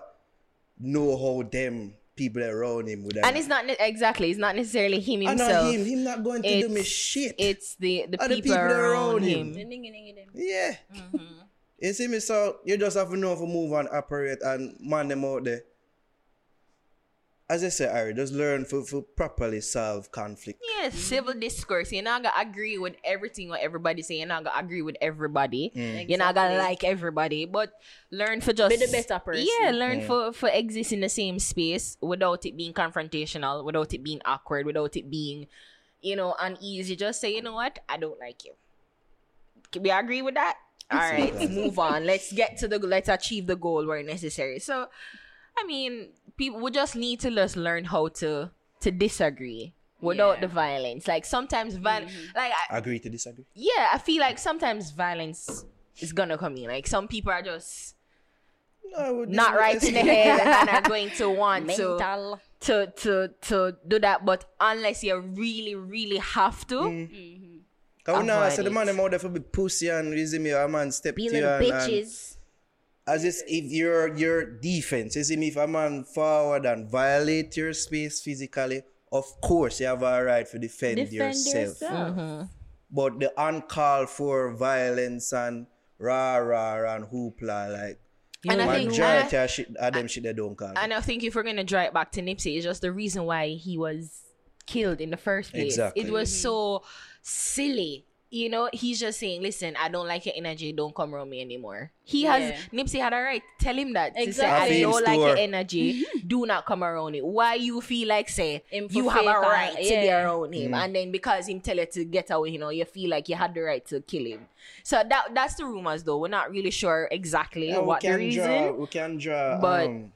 know how them people around him would. and it's not ne- exactly. It's not necessarily him know himself. him. Him not going to do me shit. It's the the people, people that are around around him. him. Ningy, ningy, them. yeah. Mm-hmm. You see me, so you just have to know to move and operate and man them out there. As I say, Ari, just learn for, for properly solve conflict. Yeah, mm-hmm. civil discourse. You're not gonna agree with everything what everybody say. You're not gonna agree with everybody. Mm. You're not gonna like everybody, but learn for just Be the better person. Yeah, learn mm. for for exist in the same space without it being confrontational, without it being awkward, without it being, you know, uneasy. Just say, you know what, I don't like you. Can we agree with that? All right, Exactly. (laughs) move on. Let's get to the let's achieve the goal where necessary. So, I mean, people we just need to just learn how to to disagree without Yeah. the violence. Like sometimes violence, mm-hmm. like I, Agree to disagree? yeah, I feel like sometimes violence is gonna come in. Like some people are just No, not right in the head and are (laughs) going to want to Mental. to to to do that. But unless you really really have to, Cause we know, Avoid so the it. man them out there for be pussy and reason me a man step Be to you little and, and bitches. As if if your your defense, you see me if a man forward and violate your space physically, of course you have a right to defend, Defend yourself. yourself. Mm-hmm. But the uncalled for violence and rah rah and hoopla like And I think- majority of shit of them shit they don't call. and I think if we're gonna draw it back to Nipsey, it's just the reason why he was killed in the first place. Exactly. It was mm-hmm. so silly. You know, he's just saying, "Listen, I don't like your energy. Don't come around me anymore." He has Yeah. Nipsey had a right. Tell him that. To say, I don't Fame like your energy. Mm-hmm. do not come around it. Why you feel like say Him you have a fake or- right to be yeah. around him, mm. and then because him tell you to get away, you know, you feel like you had the right to kill him. So that that's the rumors, though. We're not really sure exactly Yeah, what the can reason. Draw, we can draw um, but- um,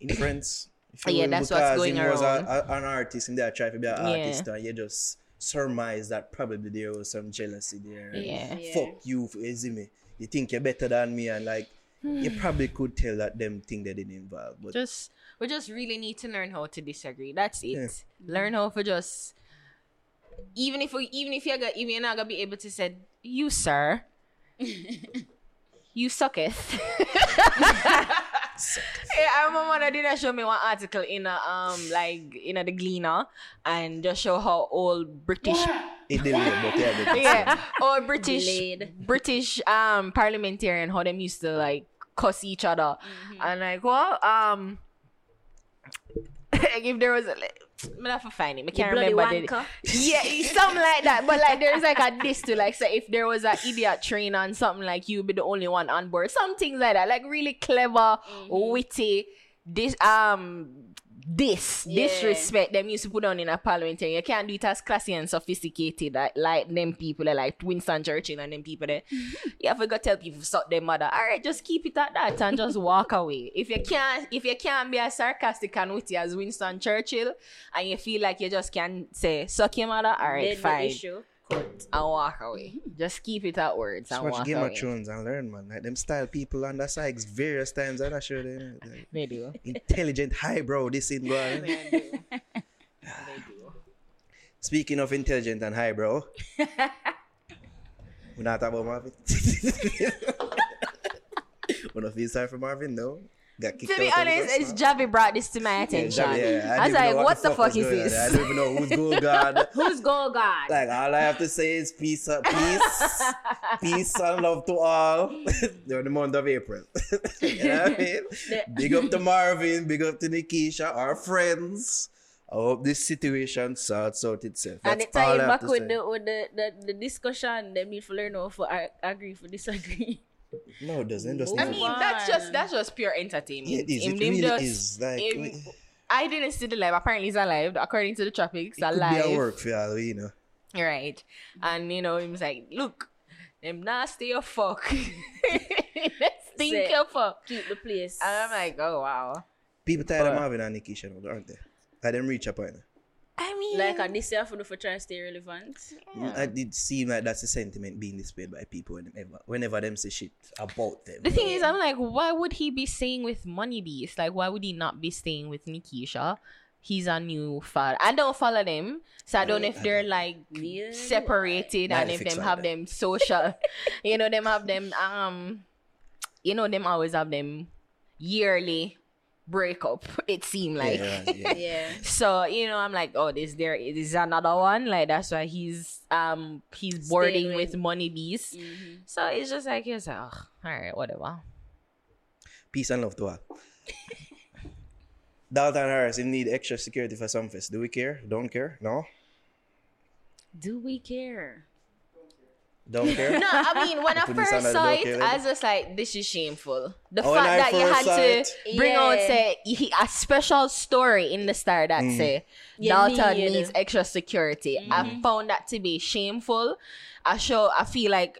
inference. if Yeah, will, that's what's because going him was a, around. a, an artist and they are trying to be an Yeah. artist and you just surmise that probably there was some jealousy there. Yeah. Yeah. Fuck you, you see me. You think you're better than me and like you hmm. probably could tell that them think they didn't involve. But just we just really need to learn how to disagree. That's it. Yeah. Learn how to just even if we even if you're gonna even you're not gonna be able to say you sir (laughs) you sucketh. (laughs) yeah, I remember they did I show me one article in a um like in a the Gleaner and just show how old British it delayed, (laughs) but yeah, but yeah or British Delayed. British um parliamentarian how them used to like cuss each other. And like well um like if there was a like, I'm have to find it. I can't remember. wanker. (laughs) yeah, something like that. But like there's like a diss to like say if there was an idiot train on something like you be the only one on board. Something like that. Like really clever, witty, this um this Yeah. disrespect them used to put on in a parliamentary. You can't do it as classy and sophisticated like, like them people like Winston Churchill and them people there. (laughs) you have to go tell people suck their mother. All right, just keep it at that and just walk away. If you can't, if you can't be as sarcastic and witty as Winston Churchill, and you feel like you just can't say suck your mother, all right, Dead fine, issue. Cut. and walk away. Mm-hmm. Just keep it at words just and watch walk Game away. of Thrones and learn, man. Like them style people on that side various times. I'm not sure they like, (laughs) They do. intelligent, highbrow. This in going. They do. (laughs) They do. Speaking of intelligent and highbrow, (laughs) we're not talking about Marvin. We're not feel sorry for Marvin, no. Got kicked To be honest, it's. Javi brought this to my attention. Yeah, yeah, I was like, know what the fuck was is this? I don't even know who's going God. (laughs) Who's go God? Like all I have to say is peace, uh, peace, (laughs) peace and love to all. (laughs) During the month of April. you know what I mean? Big up to Marvin, big up to Nikisha, our friends. I hope this situation sorts out itself. and That's it all I tie back with the with the, the, the discussion. Them need to learn how to agree for disagree. No, it doesn't. Just I leave it. mean, that's just that's just pure entertainment. Yeah, it is. Him- It really just- is. Like, him- it I didn't see the live. Apparently, it's alive. According to the tropics, could alive. be at work for you, you know. Right. And you know, he was like, look, them nasty or fuck. Stink Say- your fuck. Keep the place. And I'm like, oh wow. People tired of But- Marvin and Nikisha, now, aren't they? I them reach a point. Now. I mean like and this year for the for try to stay relevant. I did seem like that's the sentiment being displayed by people whenever, whenever them say shit about them. the thing is, I'm like, why would he be staying with Money Beast? Like, why would he not be staying with Nikisha? He's a new follower. I don't follow them, so I don't know if they're like Yeah. separated Nah, and if them all have that. them social. (laughs) you know, them have them um, you know, them always have them yearly breakup. (laughs) It seemed like. yeah, yeah. (laughs) Yeah. So you know, I'm like, oh, this there is another one. Like that's why he's um he's boarding Staying with with- Money Beast. Mhm. So it's just like he's like, oh, all right, whatever. Peace and love to all. (laughs) Dalton Harris, you need extra security for Sumfest. Do we care? Don't care? No? Do we care? Don't care? No, I mean (laughs) when I first saw it, okay, I was just like, this is shameful. The Oh, fact that you had saw to it- bring out say he, a special story in the star that Mm. say You Dalton need- needs extra security. I found that to be shameful. I show I feel like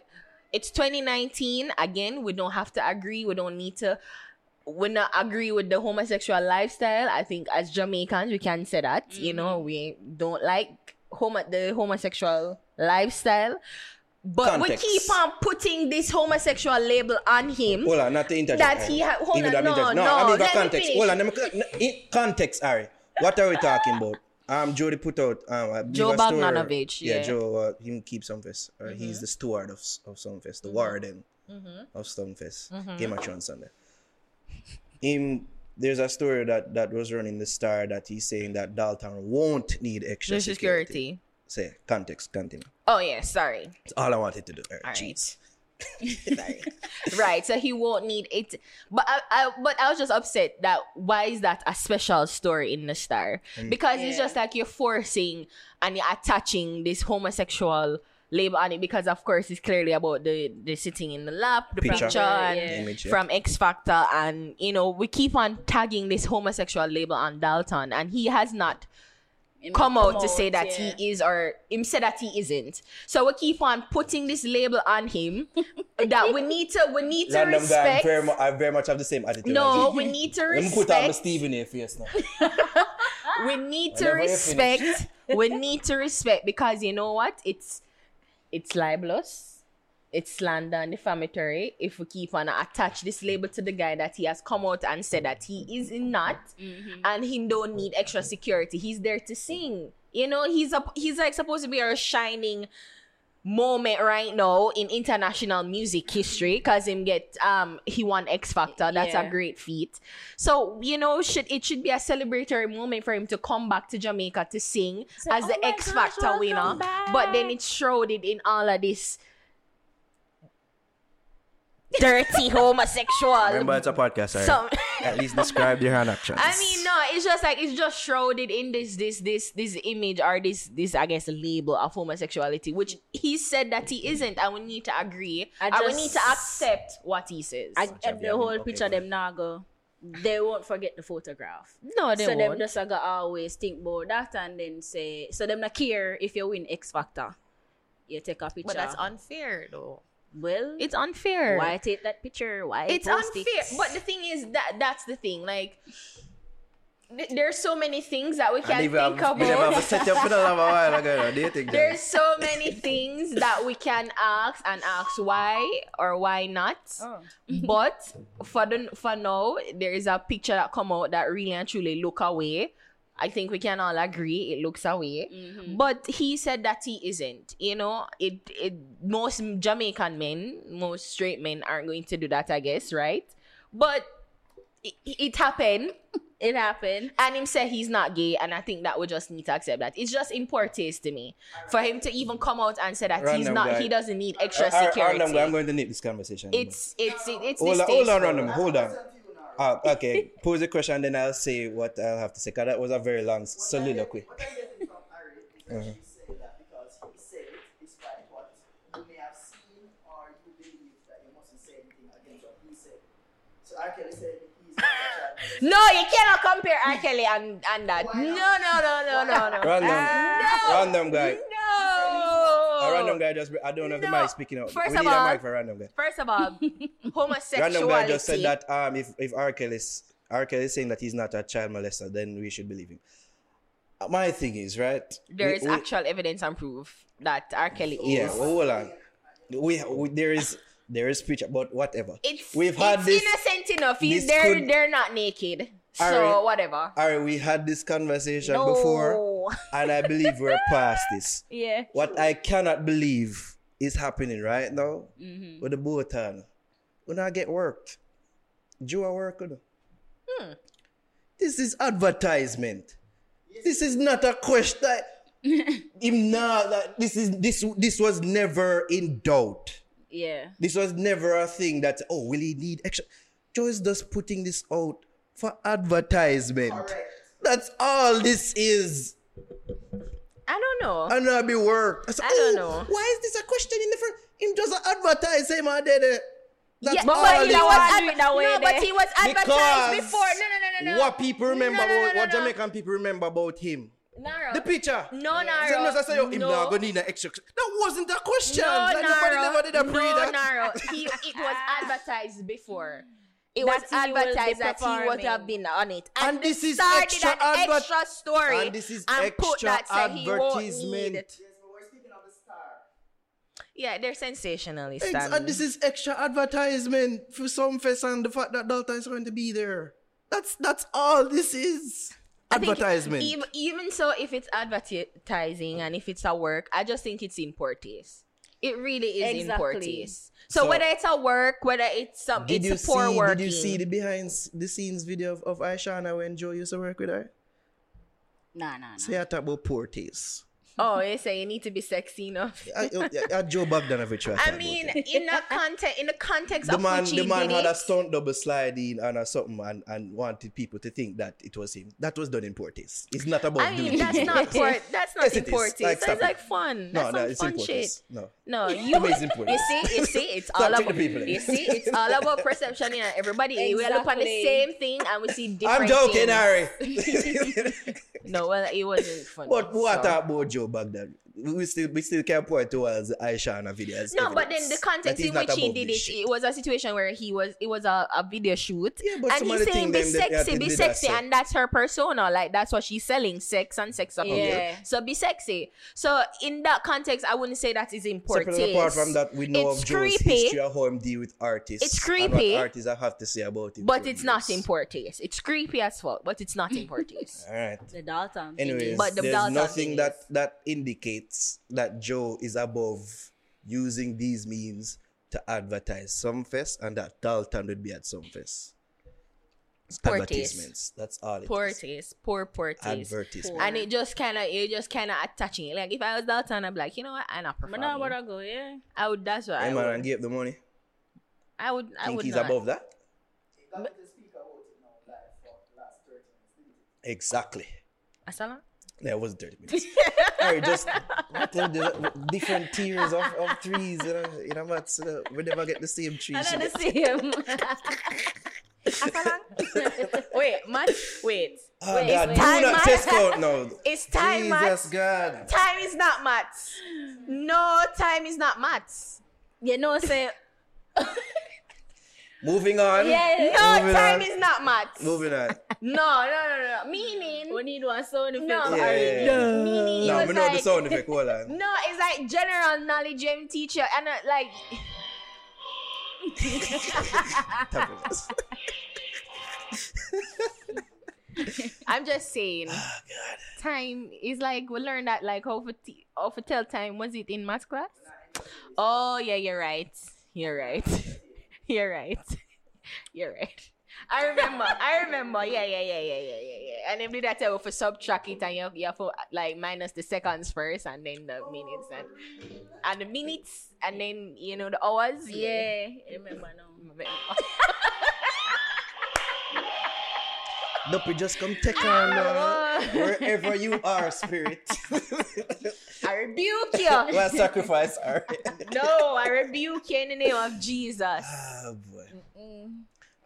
it's 2019 again. We don't have to agree. We don't need to. We not agree with the homosexual lifestyle. I think as Jamaicans we can say that. You know we don't like homo the homosexual lifestyle. But Context. we keep on putting this homosexual label on him. Hold on, not to interject. That he ha- hold on, though I'm no, interject- no, I mean, let me context. finish. Hold on, let me, in context, Ari. What are we talking about? Um, Jody put out um, I believe Joe Bogdanovich, yeah. Joe, uh, him keep Sumfest. Uh, He's the steward of of Sumfest, the warden of Sumfest. Game of Thrones Sunday. Him, there's a story that that was running the star that he's saying that Dalton won't need extra security. security. Say context, continue. Oh yeah, sorry. That's all I wanted to do. All right, All right. jeez. (laughs) Sorry. right. So he won't need it. But I, I but I was just upset that why is that a special story in the star? Mm. Because it's just like you're forcing and you're attaching this homosexual label on it because of course it's clearly about the the sitting in the lap, the Picture. picture, Yeah. Image, yeah. from X Factor and you know, we keep on tagging this homosexual label on Dalton and he has not Him come out to say that yeah. he is or him say that he isn't. So we keep on putting this label on him (laughs) that we need to we need to Random guy, I'm respect. very, mu- I very much have the same attitude. no, we need to you. (laughs) Let me put on my respect. Stephen A face now. (laughs) We need to respect. we need to respect because you know what? It's it's libelous. It's slander and defamatory if we keep on attach this label to the guy that he has come out and said that he is not and he don't need extra security. He's there to sing. You know, he's a he's like supposed to be a shining moment right now in international music history because him get um he won X Factor. That's Yeah. a great feat. So you know, should it should be a celebratory moment for him to come back to Jamaica to sing as "Oh the X gosh, Factor winner. back." But then it's shrouded in all of this dirty homosexual. Remember, it's a podcast. Sorry. Some- At least describe their hand actions. I mean, no, it's just like it's just shrouded in this this this this image or this this I guess label of homosexuality, which he said that he isn't, and we need to agree, I and we need to accept what he says. I, Much of the whole okay, picture go them now go. They won't forget the photograph. no, they so them won't. just a go always think about that and then say so them not care if you win X Factor. You take a picture. but that's unfair, though. Well, It's unfair. why take that picture? Why it's post unfair. It? But the thing is that that's the thing. Like, th- there's so many things that we ah, can even think have, we never have about. a set up for the love a while ago. Do you think (laughs) There's so many things that we can ask and ask why or why not. Oh. but for the for now, there is a picture that come out that really and truly look away. I think we can all agree it looks away. Mm-hmm. But he said that he isn't. You know, it it most Jamaican men, most straight men aren't going to do that, I guess, right? But it, it happened. (laughs) It happened. And him said he's not gay, and I think that we just need to accept that. It's just in poor taste to me for him to even come out and say that he's not. guy. He doesn't need uh, extra All right, all right, security. Random guy, I'm going to nip this conversation. It's it's it's hold on, hold on, random. Hold on. Ah, okay, pose the question, then I'll say what I'll have to say. Cause that was a very long soliloquy. What I get from Ari is that she said that because he said it, despite what you may have seen or you believe that you mustn't say anything against what he said. So R. Kelly said he's not a child. No, you cannot compare R. Kelly and, and that. No, no, no, no, no, no. Random, no. random guy. No. A random guy just. I don't have the No. mic speaking out. First we of need a mic for random guy. First of all, (laughs) homosexuality. Random guy just said that um if if R. Kelly's R. Kelly is saying that he's not a child molester, then we should believe him. Uh, My thing is right. there we- is we- actual evidence and proof that R. Kelly is. Yeah, well, hold on. We, we there is there is speech about whatever. It's We've had it's this. innocent enough. He's this they're could- they're not naked. So Alright. whatever. Alright, we had this conversation No. before, and I believe we're past this. (laughs) Yeah. What I cannot believe is happening right now Mm-hmm. with the boat on. When I get worked, Joe I work on. Hmm. This is advertisement. This is not a question. (laughs) Him not that this is this this was never in doubt. Yeah. This was never a thing that oh will he need extra. Joe is just putting this out for advertisement. That's all this is. I don't know. And I be work. I, say, I don't "Oh, know. Why is this a question in the front? Him just advertise him and did. That's yeah, all but he was is. adver- do it that way no, but he was advertised Because before. No, no, no, no, no. What people remember No, no, no, about no, what no. Jamaican people remember about him? Naro. The picture. No, So Naro. just say, oh, him no. not gonna need an extra. That wasn't a question. No, Like, nobody Naro. never did a no, that. Naro. (laughs) He, it was advertised before. It That was he advertised that he would have been on it. And they this is extra an advert- extra story. And this is and put extra that said he won't advertisement. need- Yes, but we're speaking of the star. Yeah, they're sensationalist. Ex- and- and uh, this is extra advertisement for Sumfest and the fact that Dalton is going to be there. That's that's all this is. I think Advertisement. Even, even so, if it's advertising and if it's a work, I just think it's in poor taste. It really is in poor taste. So, So- whether it's a work, whether it's some, did you it's a poor see? working. Did you see the behind the scenes video of, of Ishawna when Joe used to work with her? Nah, nah, nah. Say I talk about poor taste. Oh, you say you need to be sexy enough. I, oh, I, I Joe Bogdanovich. was I mean, in the context, in the context the of man, the man had it, a stunt double sliding and a something and, and wanted people to think that it was him. That was done in poor taste. It's not about I mean, doing that's not (laughs) poor. That's not Yes, in it poor is. taste. Like, That's like fun. No, That's no, some it's in fun poor shit. No. No, (laughs) you, Amazing you see, you see, it's all about people you see, it's all about (laughs) perception. You know, everybody we look on the same thing and we see different. I'm joking, things. Harry. No, well, it wasn't funny. but what so. about Joe Baghdad? We still we still can point towards Aisha and video as No, but then the context in which he did it, shit. it was a situation where he was, it was a, a video shoot. Yeah, but and he's saying be sexy, that be did that sexy, and that's her persona. Like that's what she's selling, sex and sex appeal. Yeah. So be sexy. So in that context, I wouldn't say that is important. poor Separate apart from that, we know It's of Joe's creepy. history of how him deal with artists. It's And creepy. what artists I have to say about it. But it's not years. in poor. It's creepy as fuck, but it's not important. (laughs) All right. The Dalton. Anyways, But the there's Dalton nothing thing that is- that indicates that Joe is above using these means to advertise Sumfest, and that Dalton would be at Sumfest. Poor Advertisements. That's all it poor is. taste. Poor, poor taste. Advertisement. And it just kind of, it just kind of attaching. it. Like if I was Dalton, I'd be like, you know what, I'm not But performing. now what I go, yeah. I would. That's what Hey I man, would. and give the money. I would. I Think would he's not. above that? He got me about it now live for the last 30 minutes. didn't he? Exactly. Asala? That was 30 minutes. (laughs) Alright, just the, the different tiers of, of trees, you know, you know, but so we never get the same tree. I don't see him. wait, Matt. Wait. Oh wait. God, it's do time, not test out now. It's time, Jesus. God. Time is not maths. No, time is not maths. you know, say, (laughs) Moving on. yeah, No, Moving time on. is not much. Moving on. (laughs) No, no, no, no. Meaning, we need one sound effect. No. Yeah, yeah, yeah. meaning it No, we know the like, sound effect. Hold on. (laughs) no, it's like general knowledge gym teacher and uh, like (laughs) I'm just saying. Ah, Time is like we learned that like how to t- how to tell time. Was it in math class? Oh yeah, you're right. You're right. You're right. (laughs) You're right. I remember. I remember. Yeah, yeah, yeah, yeah, yeah, yeah, yeah. And then did that tell for subtract it and you, you have to like minus the seconds first and then the minutes and and the minutes and then you know the hours. Yeah, I remember now. (laughs) Duppy, just come take on uh, (laughs) wherever you are, spirit. (laughs) I rebuke you. (laughs) well, sacrifice, alright. no, I rebuke you in the name of Jesus. Ah, boy.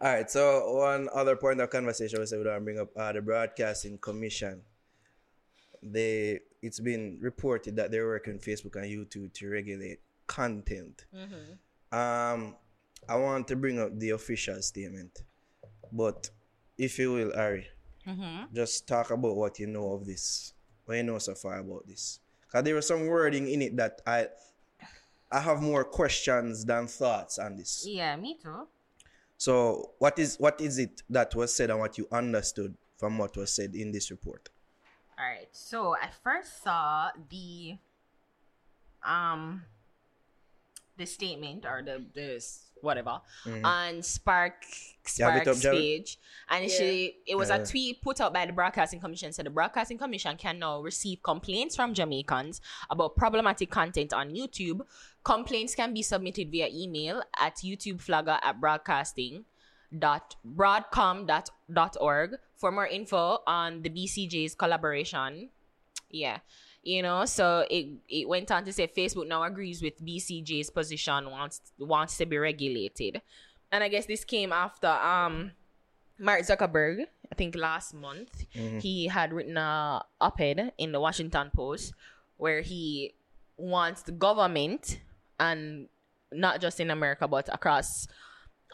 All right, so one other point of conversation we said we don't bring up uh, the Broadcasting Commission. They it's been reported that they're working Facebook and YouTube to regulate content. Um, I want to bring up the official statement, but if you will, Ari, just talk about what you know of this. What you know so far about this? Because there was some wording in it that I I have more questions than thoughts on this. Yeah, me too. So what is what is it that was said and what you understood from what was said in this report? All right. So I first saw the um the statement or the this whatever mm. on Spark You Spark's up, page, and she it was Yeah. a tweet put out by the Broadcasting Commission. So the Broadcasting Commission can now receive complaints from Jamaicans about problematic content on YouTube. Complaints can be submitted via email at youtubeflagger at broadcasting dot broadcom dot dot org for more info on the BCJ's collaboration. Yeah. You know, so it it went on to say Facebook now agrees with BCJ's position wants wants to be regulated. And I guess this came after um Mark Zuckerberg, I think last month, he had written a op-ed in the Washington Post where he wants the government and not just in America but across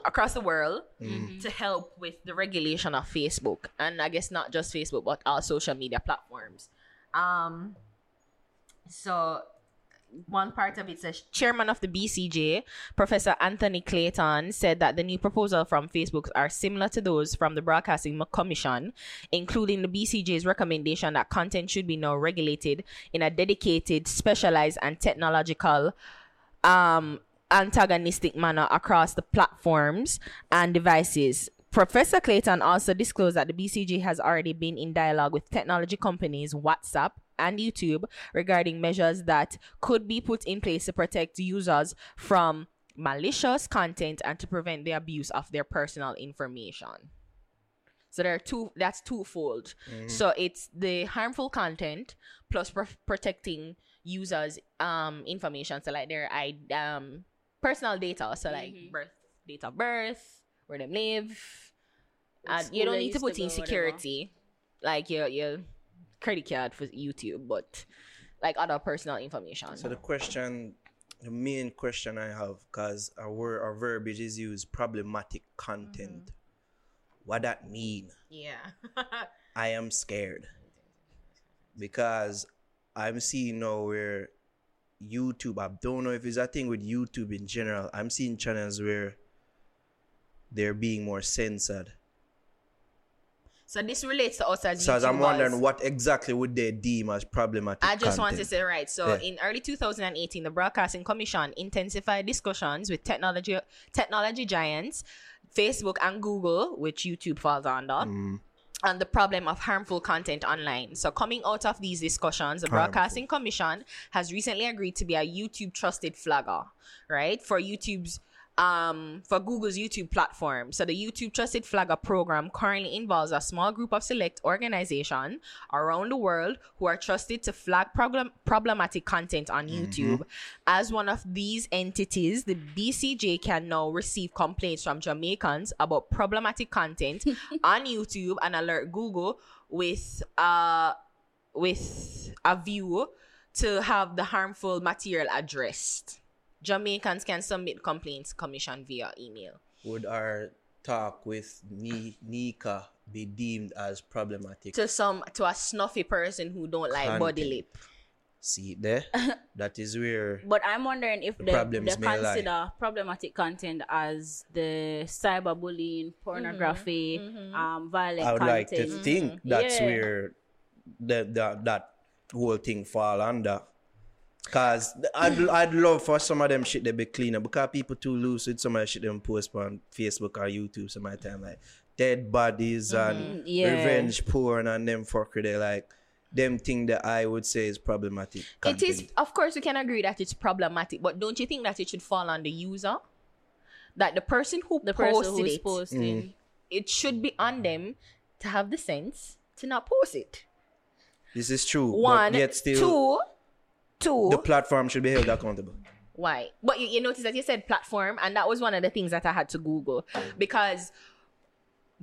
across the world to help with the regulation of Facebook and I guess not just Facebook but all social media platforms. Um so one part of it says chairman of the BCJ, Professor Anthony Clayton, said that the new proposal from Facebook are similar to those from the Broadcasting Commission, including the BCJ's recommendation that content should be now regulated in a dedicated, specialized, and technological um, antagonistic manner across the platforms and devices. Professor Clayton also disclosed that the BCJ has already been in dialogue with technology companies WhatsApp and YouTube regarding measures that could be put in place to protect users from malicious content and to prevent the abuse of their personal information. So there are two. That's twofold. So it's the harmful content plus pro- protecting users' um information. So like their I um personal data. So like birth, date of birth, where they live, and school you don't need to put in go, whatever. security, like your your credit card for YouTube, but like other personal information. So the question, the main question I have, because our word, our verbiage is used problematic content. Mm-hmm. What that mean? yeah. (laughs) I am scared because I'm seeing now where YouTube. I don't know if it's a thing with YouTube in general. I'm seeing channels where they're being more censored. So this relates to us as So as I'm wondering, what exactly would they deem as problematic? I just want to say right. So Yeah. in early 2018, the Broadcasting Commission intensified discussions with technology technology giants, Facebook and Google, which YouTube falls under. Mm. On the problem of harmful content online. So, coming out of these discussions, the Harmful. Broadcasting Commission has recently agreed to be a YouTube trusted flagger, right? For YouTube's um for Google's YouTube platform. So the YouTube Trusted Flagger program currently involves a small group of select organizations around the world who are trusted to flag problem problematic content on YouTube. As one of these entities, the BCJ can now receive complaints from Jamaicans about problematic content (laughs) on YouTube and alert Google with uh with a view to have the harmful material addressed. Jamaicans can submit complaints commission via email. Would our talk with Ni- Nika be deemed as problematic? To some to a snuffy person who don't like body lip. See there? (laughs) that is where But I'm wondering if The they, problems they may lie. consider problematic content as the cyberbullying, mm-hmm. pornography, mm-hmm. um, violent I would like content. to think mm-hmm. that's Yeah. where the, the that whole thing fall under. Cause I'd I'd love for some of them shit to be cleaner because people too loose with some of the shit them post on Facebook or YouTube some of the time like dead bodies and mm-hmm. yeah. revenge porn and them fucker they like them thing that I would say is problematic. It is, of course, we can agree that it's problematic, but don't you think that it should fall on the user? That the person who The person posted who's it, posting. Mm. it should be on them to have the sense to not post it. This is true. One, but yet still two, two. the platform should be held accountable. Why? But you, you notice that you said platform, and that was one of the things that I had to Google because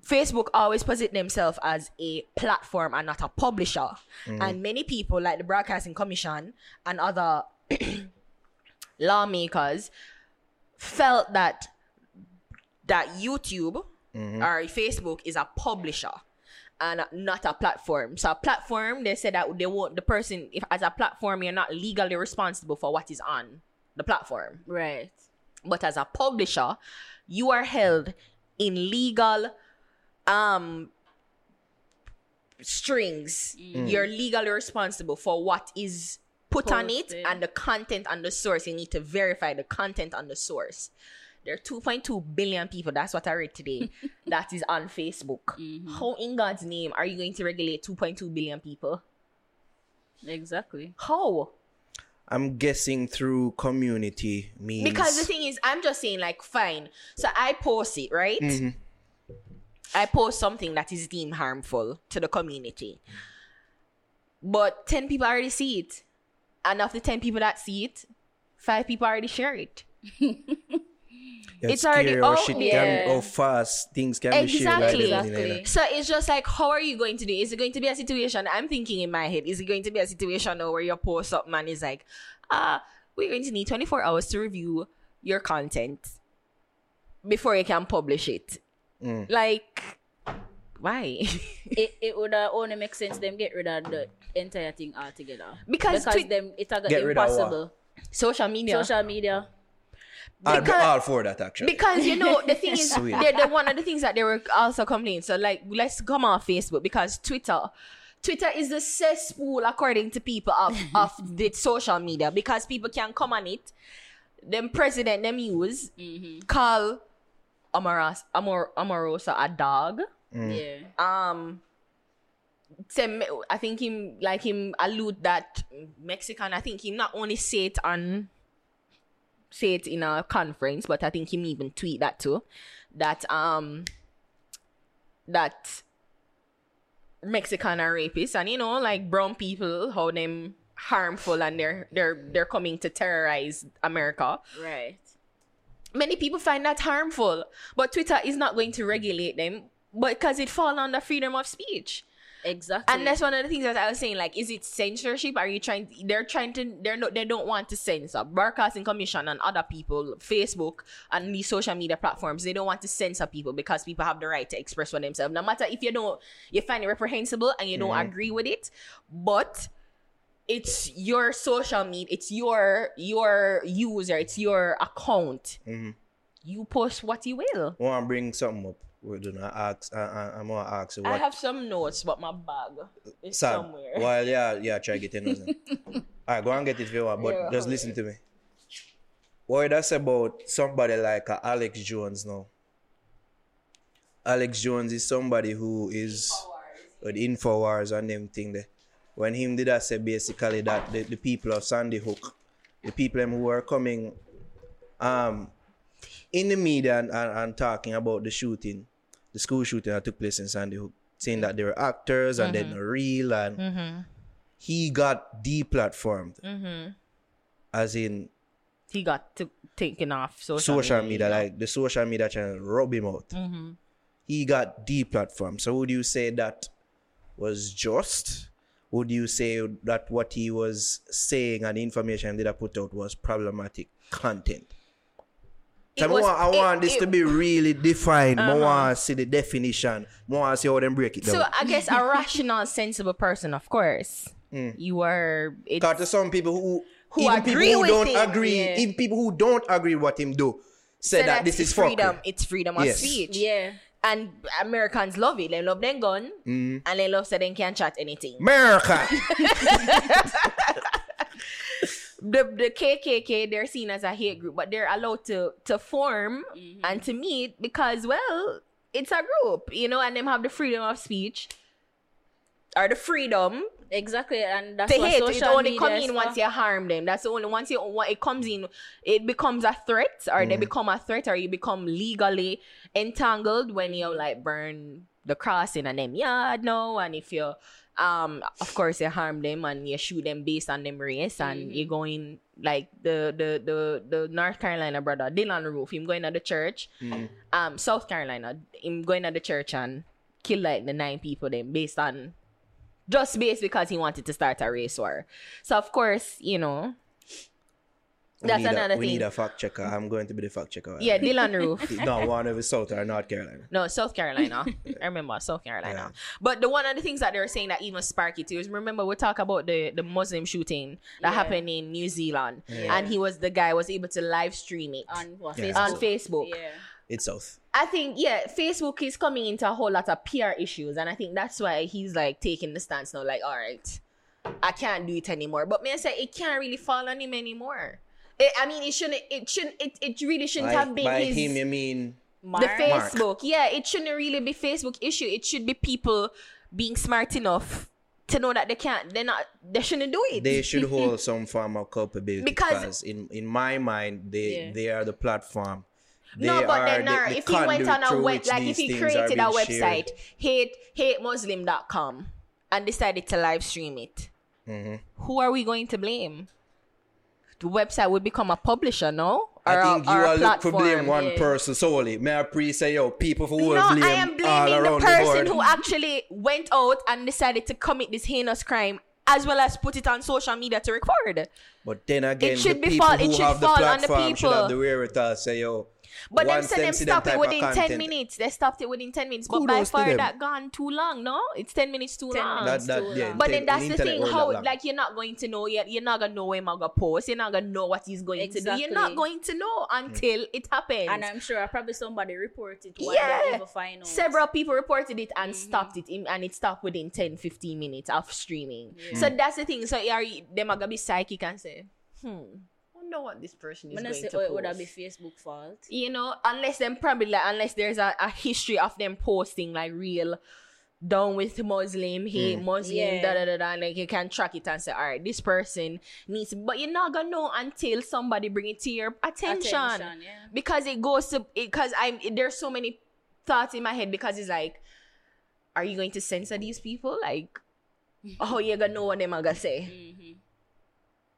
Facebook always posit themselves as a platform and not a publisher. Mm. And many people, like the Broadcasting Commission and other (clears throat) lawmakers, felt that that YouTube mm-hmm. or Facebook is a publisher and not a platform. So a platform, they said that they won't the person if as a platform you're not legally responsible for what is on the platform. Right. But as a publisher, you are held in legal um strings. You're legally responsible for what is put on it and the content on the source. You need to verify the content on the source. There are 2.2 billion people. That's what I read today. (laughs) that is on Facebook. Mm-hmm. How in God's name are you going to regulate 2.2 billion people? Exactly. How? I'm guessing through community means Because the thing is, I'm just saying, like, fine. So I post it, right? Mm-hmm. I post something that is deemed harmful to the community. But 10 people already see it. And of the 10 people that see it, five people already share it. (laughs) You're it's already scary how out shit there. can, how fast things can be shared like Exactly. that, you know, Exactly. So it's just like, how are you going to do? is it going to be a situation? I'm thinking in my head, is it going to be a situation where your post-up man is like, ah, we're going to need 24 hours to review your content before you can publish it? Mm. Like, why? (laughs) it it would uh, only make sense them get rid of the entire thing altogether. Because because twi- them it's a Get rid of what? impossible. Social media. Social media. I'd be Because- all for that actually. because you know the (laughs) thing is Sweet. they're, they're one of the things that they were also complaining so like let's come on facebook because twitter twitter is the cesspool according to people of, (laughs) of the social media because people can come on it them president them use call Amaras, Amor, Omarosa a dog Yeah. um say I think him like him allude that Mexican I think him not only say it on say it in a conference but I think him even tweet that too that um that Mexican are rapists. And you know like brown people how them harmful and they're they're they're coming to terrorize America. Right. many people find that harmful but Twitter is not going to regulate them but because it fall under freedom of speech Exactly. and that's one of the things that I was saying. Like, is it censorship? Are you trying? They're trying to. They're not. They don't want to censor. Broadcasting Commission and other people, Facebook and these social media platforms. They don't want to censor people because people have the right to express for themselves. No matter if you don't, you find it reprehensible and you don't agree with it, but it's your social media. It's your your user. It's your account. Mm-hmm. You post what you will. I want to bring something up. We're gonna ask. I, I, I'm gonna ask you I have some notes, but my bag is Sam, somewhere. Well, yeah, (laughs) yeah, try get it. All right, go and get it if you want, but Yeah, just listen to me. What that's about somebody like uh, Alex Jones now. Alex Jones is somebody who is with Infowars and them thing there. When him did that say basically that the, the people of Sandy Hook, the people who are coming um in the media and, and, and talking about the shooting, the school shooting that took place in Sandy Hook, saying that they were actors and they're not mm-hmm. real and mm-hmm. he got deplatformed. Mm-hmm. As in he got to, taken off social, social media, like the social media channel rub him out. He got deplatformed. So would you say that was just? Would you say that what he was saying and information that I put out was problematic content? It So I was- want, I it- this it- to be really defined. I want to see the definition. I want to see how them break it down. So I guess a rational, sensible person, of course, you are. It's, Because to some people who, Who even agree people who with don't him, agree, yeah. even people who don't agree with what him do, say so that this is freedom. freedom. It's freedom of Yes. speech. yeah. And Americans love it. They love their gun, Mm. and they love so they can't chat anything. America. (laughs) the the KKK they're seen as a hate group, but they're allowed to to form Mm-hmm. and to meet because well, it's a group, you know, and them have the freedom of speech or the freedom Exactly, and that's to what hate. social It only media come in for. once you harm them. That's the only once you when it comes in, it becomes a threat, or they become a threat, or you become legally entangled when you like burn the crossing and them yard now, and if you um of course you harm them and you shoot them based on them race and you're going like the the the the North Carolina brother Dylann Roof him going to the church. Um South Carolina him going to the church and kill like the nine people them based on just based because he wanted to start a race war. So of course, you know, We that's need a- another We thing. need a fact checker. I'm going to be the fact checker. yeah, Dylann (laughs) Roof. no, one of the South or North Carolina. No, South Carolina. (laughs) I remember South Carolina. Yeah. But the one of the things that they were saying that even spark it too is remember we talk about the the Muslim shooting that Yeah. happened in New Zealand, Yeah. and he was the guy was able to live stream it on what, Yeah. Facebook. on Facebook. Yeah. It's South. I think yeah, Facebook is coming into a whole lot of PR issues, and I think that's why he's like taking the stance now. Like, all right, I can't do it anymore. But me I say it can't really fall on him anymore. It, I mean, it shouldn't. It shouldn't. It, it really shouldn't By, have been by his him, you mean the Mark. Facebook. Yeah, it shouldn't really be Facebook issue. It should be people being smart enough to know that they can't. They're not. They shouldn't do it. they should (laughs) hold some form of culpability Because- because, in in my mind they Yeah. they are the platform. They no, but are then the- the if he went on a web, like if he created a being shared. website, hate hatemuslim.com, and decided to live stream it, Mm-hmm. who are we going to blame? The website will become a publisher, no? I Or a- think you are look for blame one yeah. person solely. May I pre say yo people who No, blame I am blaming the person the who actually went out and decided to commit this heinous crime, as well as put it on social media to record. But then again, it should the be people fall- it who should have the fall on the platform should have the wherewithal say yo. But them once said them see them stop it within 10 minutes. They stopped it within 10 minutes. But by far that gone too long, no? It's 10 minutes too 10 long. That, that, too yeah, long. but then that's the internet thing, world how like you're not going to know yet. You're not gonna know when I'm gonna post. You're not gonna know what he's going to do. You're not going to know until it happens. And I'm sure probably somebody reported what Yeah. they even. Several people reported it Mm-hmm. and stopped it, in- and it stopped within 10 15 minutes of streaming. Yeah. So that's the thing. So are you, them are gonna be psychic and say, hmm, wonder what this person is When I going say, to oh, post. it would that be Facebook fault? you know, unless them probably like unless there's a, a history of them posting like real down with Muslim, hate hmm. Muslim, Yeah. da da da da, and like you can track it and say, all right, this person needs, but you're not gonna know until somebody bring it to your attention, Attention, yeah. because it goes to because I'm there's so many thoughts in my head because it's like, are you going to censor these people? Like, (laughs) oh, you're gonna know what them are gonna say. Mm-hmm.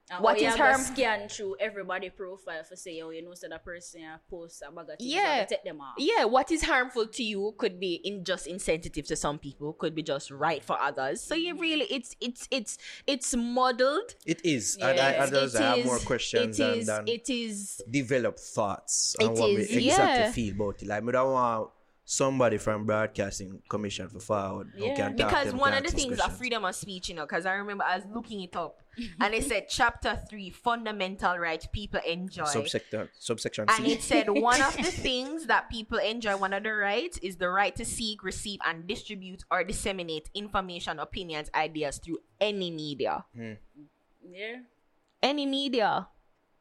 And What how you is have to harm- scan through everybody profile for say, oh, you know, so that person uh, post a bag of things, Yeah. yeah. take them off. Yeah, what is harmful to you could be in just insensitive to some people, could be just right for others. So you really, it's it's it's it's modeled. It is. Yeah, and I, I, it's- just It have is- more questions It than, is. than It is. develop thoughts It on what is, we exactly yeah. feel about it. Like, I don't want somebody from broadcasting commission for forward who Yeah. can Because them, one of the ask things of freedom of speech, you know, because I remember I was looking it up, and it said chapter three, fundamental rights people enjoy. subsection subsection And C. it said one of the (laughs) things that people enjoy, one of the rights, is the right to seek, receive, and distribute or disseminate information, opinions, ideas through any media. Hmm. Yeah. Any media,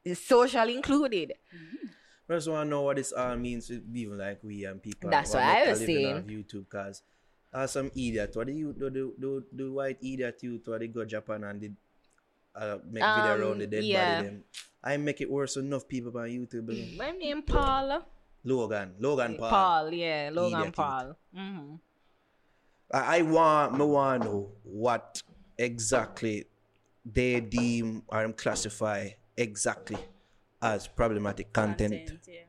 is social included. Mm-hmm. I just want to know what this all means, to even like we and people. That's what make I a was living saying. off YouTube, because uh, some idiot, what do you do? the, the, the white idiot youth, what they go Japan and did uh, make video Um, around the dead yeah. body them. I make it worse than enough people on YouTube. My name Paul. Logan, Logan Paul. Paul, yeah, Logan Idiot Paul. hmm I, I want, me want to know what exactly they deem or classify exactly as problematic content. yeah.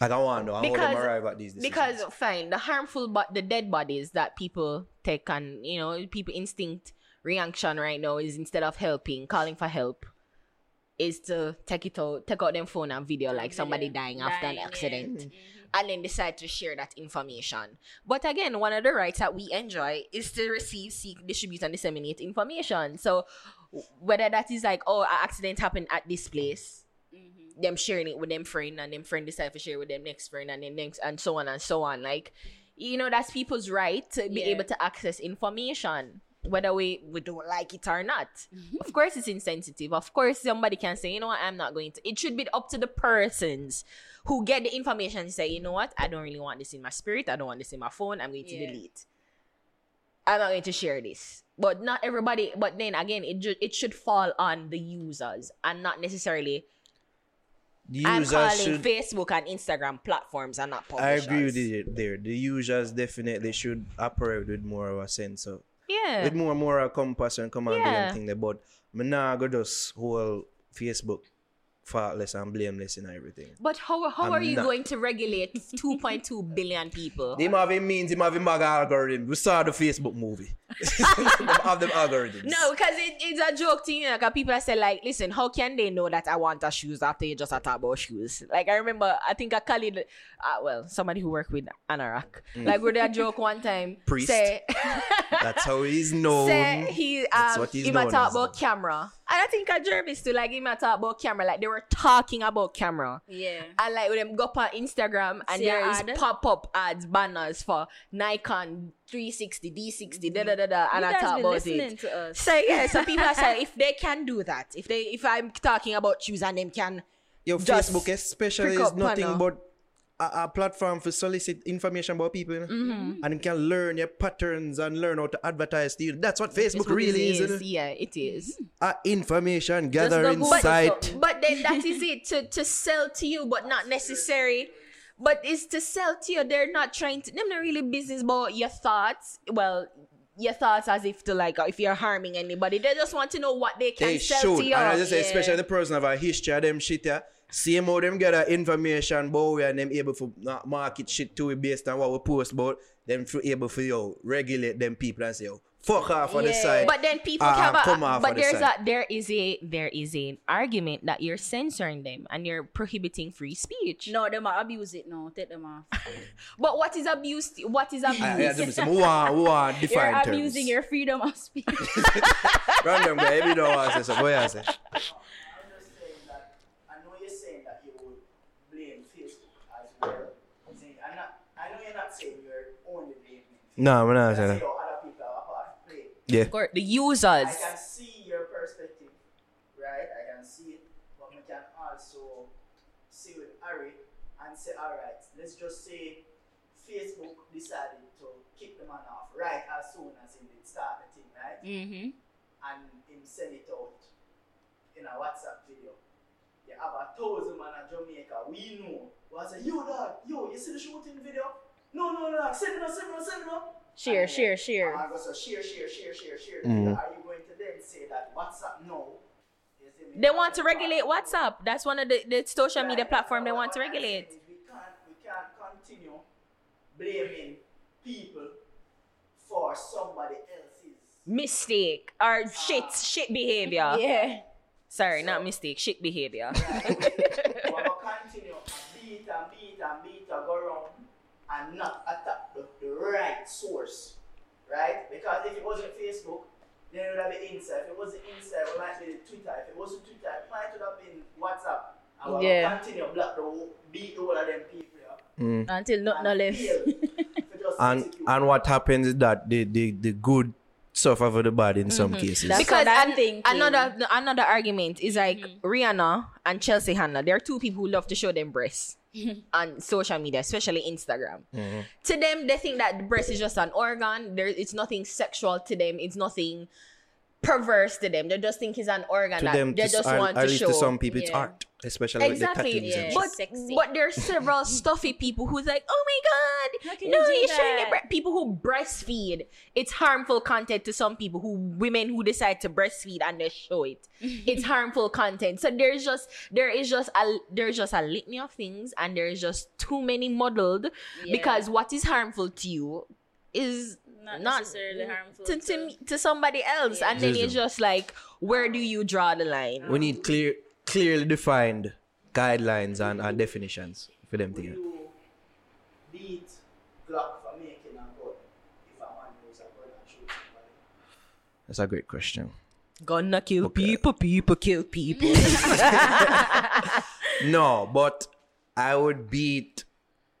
Like I want to know how them Because- arrive at these decisions. Because fine, the harmful but the dead bodies that people take and you know people instinct reaction right now is instead of helping, calling for help, is to take it out, take out them phone and video like somebody Video. dying after an Dying, yeah. accident. Mm-hmm. And then decide to share that information. But again, one of the rights that we enjoy is to receive, seek, distribute, and disseminate information. So whether that is like, oh, an accident happened at this place, them sharing it with them friend and them friend decide to share with them next friend and then next and so on and so on. Like, you know, that's people's right to be Yeah. able to access information. whether we, we don't like it or not. Mm-hmm. Of course, it's insensitive. Of course, somebody can say, you know what, I'm not going to. It should be up to the persons who get the information and say, you know what, I don't really want this in my spirit. I don't want this in my phone. I'm going to Yeah. delete. I'm not going to share this. But not everybody. But then again, it ju- it should fall on the users and not necessarily. Users calling should. Facebook and Instagram platforms and not I agree with you there. The users definitely should operate with more of a sense of Yeah. with more moral compass and come and Yeah. blame thing there. But me nah go just whole Facebook faultless and blameless and everything. But how how I'm are you not- going to regulate 2.2 (laughs) billion people? Them having means, them having mag algorithm. We saw the Facebook movie. (laughs) (laughs) have them algorithms. No, because it, it's a joke thing. Like uh, people say, like, listen, how can they know that I want a shoes after you just a talk about shoes? Like I remember, I think a colleague, uh, well, somebody who worked with Anorak, like we did a joke one time, Mm. Priest. say, That's how he's known. say he That's um what he's he known talk about camera, and I think a Jervis too, like he might talk about camera, like they were talking about camera. Yeah. And like with them go up on Instagram and See there a is ad? pop up ads banners for Nikon 360, D60, da da da da, and You I guys talk be about listening it. to us. So yeah, so people are saying (laughs) if they can do that, if they if I'm talking about shoes and them can Your just Facebook especially prick is nothing panel. but a, a platform for solicit information about people. you know? Mm-hmm. And you can learn your patterns and learn how to advertise to you. That's what Facebook, Facebook really is. is, yeah, it is. A information gathering site. something. But then that is it to to sell to you, but not necessary. But it's to sell to you. They're not trying to. They're not really business about your thoughts. Well. Your thoughts as if to like if you're harming anybody. They just want to know what they can They sell should. to you. And I just say, especially the person of a history of them shit yeah. Same how them get that information about we and them able to not market shit to we based on what we post about. Them for able for you regulate them people and say, yo, fuck off on the Yeah. side. But then people Ah, have a, come off but on the there's side. a there is a there is an argument that you're censoring them and you're prohibiting free speech. No, them are abuse it now. Take them off. (laughs) But what is abuse? What is abuse? Ah, yeah, them say, we want, we want (laughs) You're define terms. abusing your freedom of speech. Random guy, every don't want to say so. What you say? (laughs) I'm just saying that I know you're saying that you would blame Facebook as well. I'm saying, I'm not, I know you're not saying you're only blaming Facebook. No, we're not saying saying that. how other people have a part to play. Yeah. Of course, the users. I can see your perspective, right? I can see it, but we can also see with Ari and say, all right, let's just say Facebook decided to kick the man off right as soon as he did start the thing, right? mm-hmm. and him send it out in a WhatsApp video. You have a thousand man in Jamaica, we know. Was say, yo dog, yo, you see the shooting video? No, no, no, send it up, send it up, send it up. Share, And share, then- share. I go, so share, share, share, share, share. Mhm. Are you going to then say that WhatsApp no? You see me? They want to regulate WhatsApp. That's one of the, the social media platform they want to regulate. We can't, we can't continue blaming people for somebody else's. Mistake or shit, shit behavior. (laughs) Yeah. Sorry, not mistake, shit behavior. Right. (laughs) We're gonna continue beat and beat and beat and go around and not attack the, the right source. Right? Because if it wasn't Facebook, then it would have been Insta. If it wasn't Insta, it might be Twitter. If it wasn't Twitter, it might would have been WhatsApp. And we're Yeah. gonna continue block the whole, beat all of them people. Yeah? Mm. Until not no left. fail to just And and what happens is that the the, the good suffer for the bad in some cases. That's because what I'm an- thinking. another another argument is like Rihanna and Chelsea Handler. There are two people who love to show them breasts (laughs) on social media, especially Instagram. Mm-hmm. To them, they think that the breast is just an organ. There, it's nothing sexual to them. It's nothing perverse to them. They just think it's an organ to them, they to, just at, want at to show. to some people, it's Yeah. art, especially Exactly. with the tattoos Yeah. and But shit. Sexy. but there's several stuffy people who's like, oh my god, can no, you do you're showing that? your bre-" people who breastfeed. It's harmful content to some people who women who decide to breastfeed and they show it. (laughs) it's harmful content. So there's just there is just a there's just a litany of things and there's just too many muddled Yeah. because what is harmful to you is Not not, necessarily mm, harmful to, to, to- me- to somebody else Yeah. and then Just it's just like where do you draw the line We need clear, clearly defined guidelines and, and definitions for them to get. beat Glock for making a gun if a man knows a gun and shoot somebody? That's a great question. gonna kill people people kill people (laughs) No, but I would beat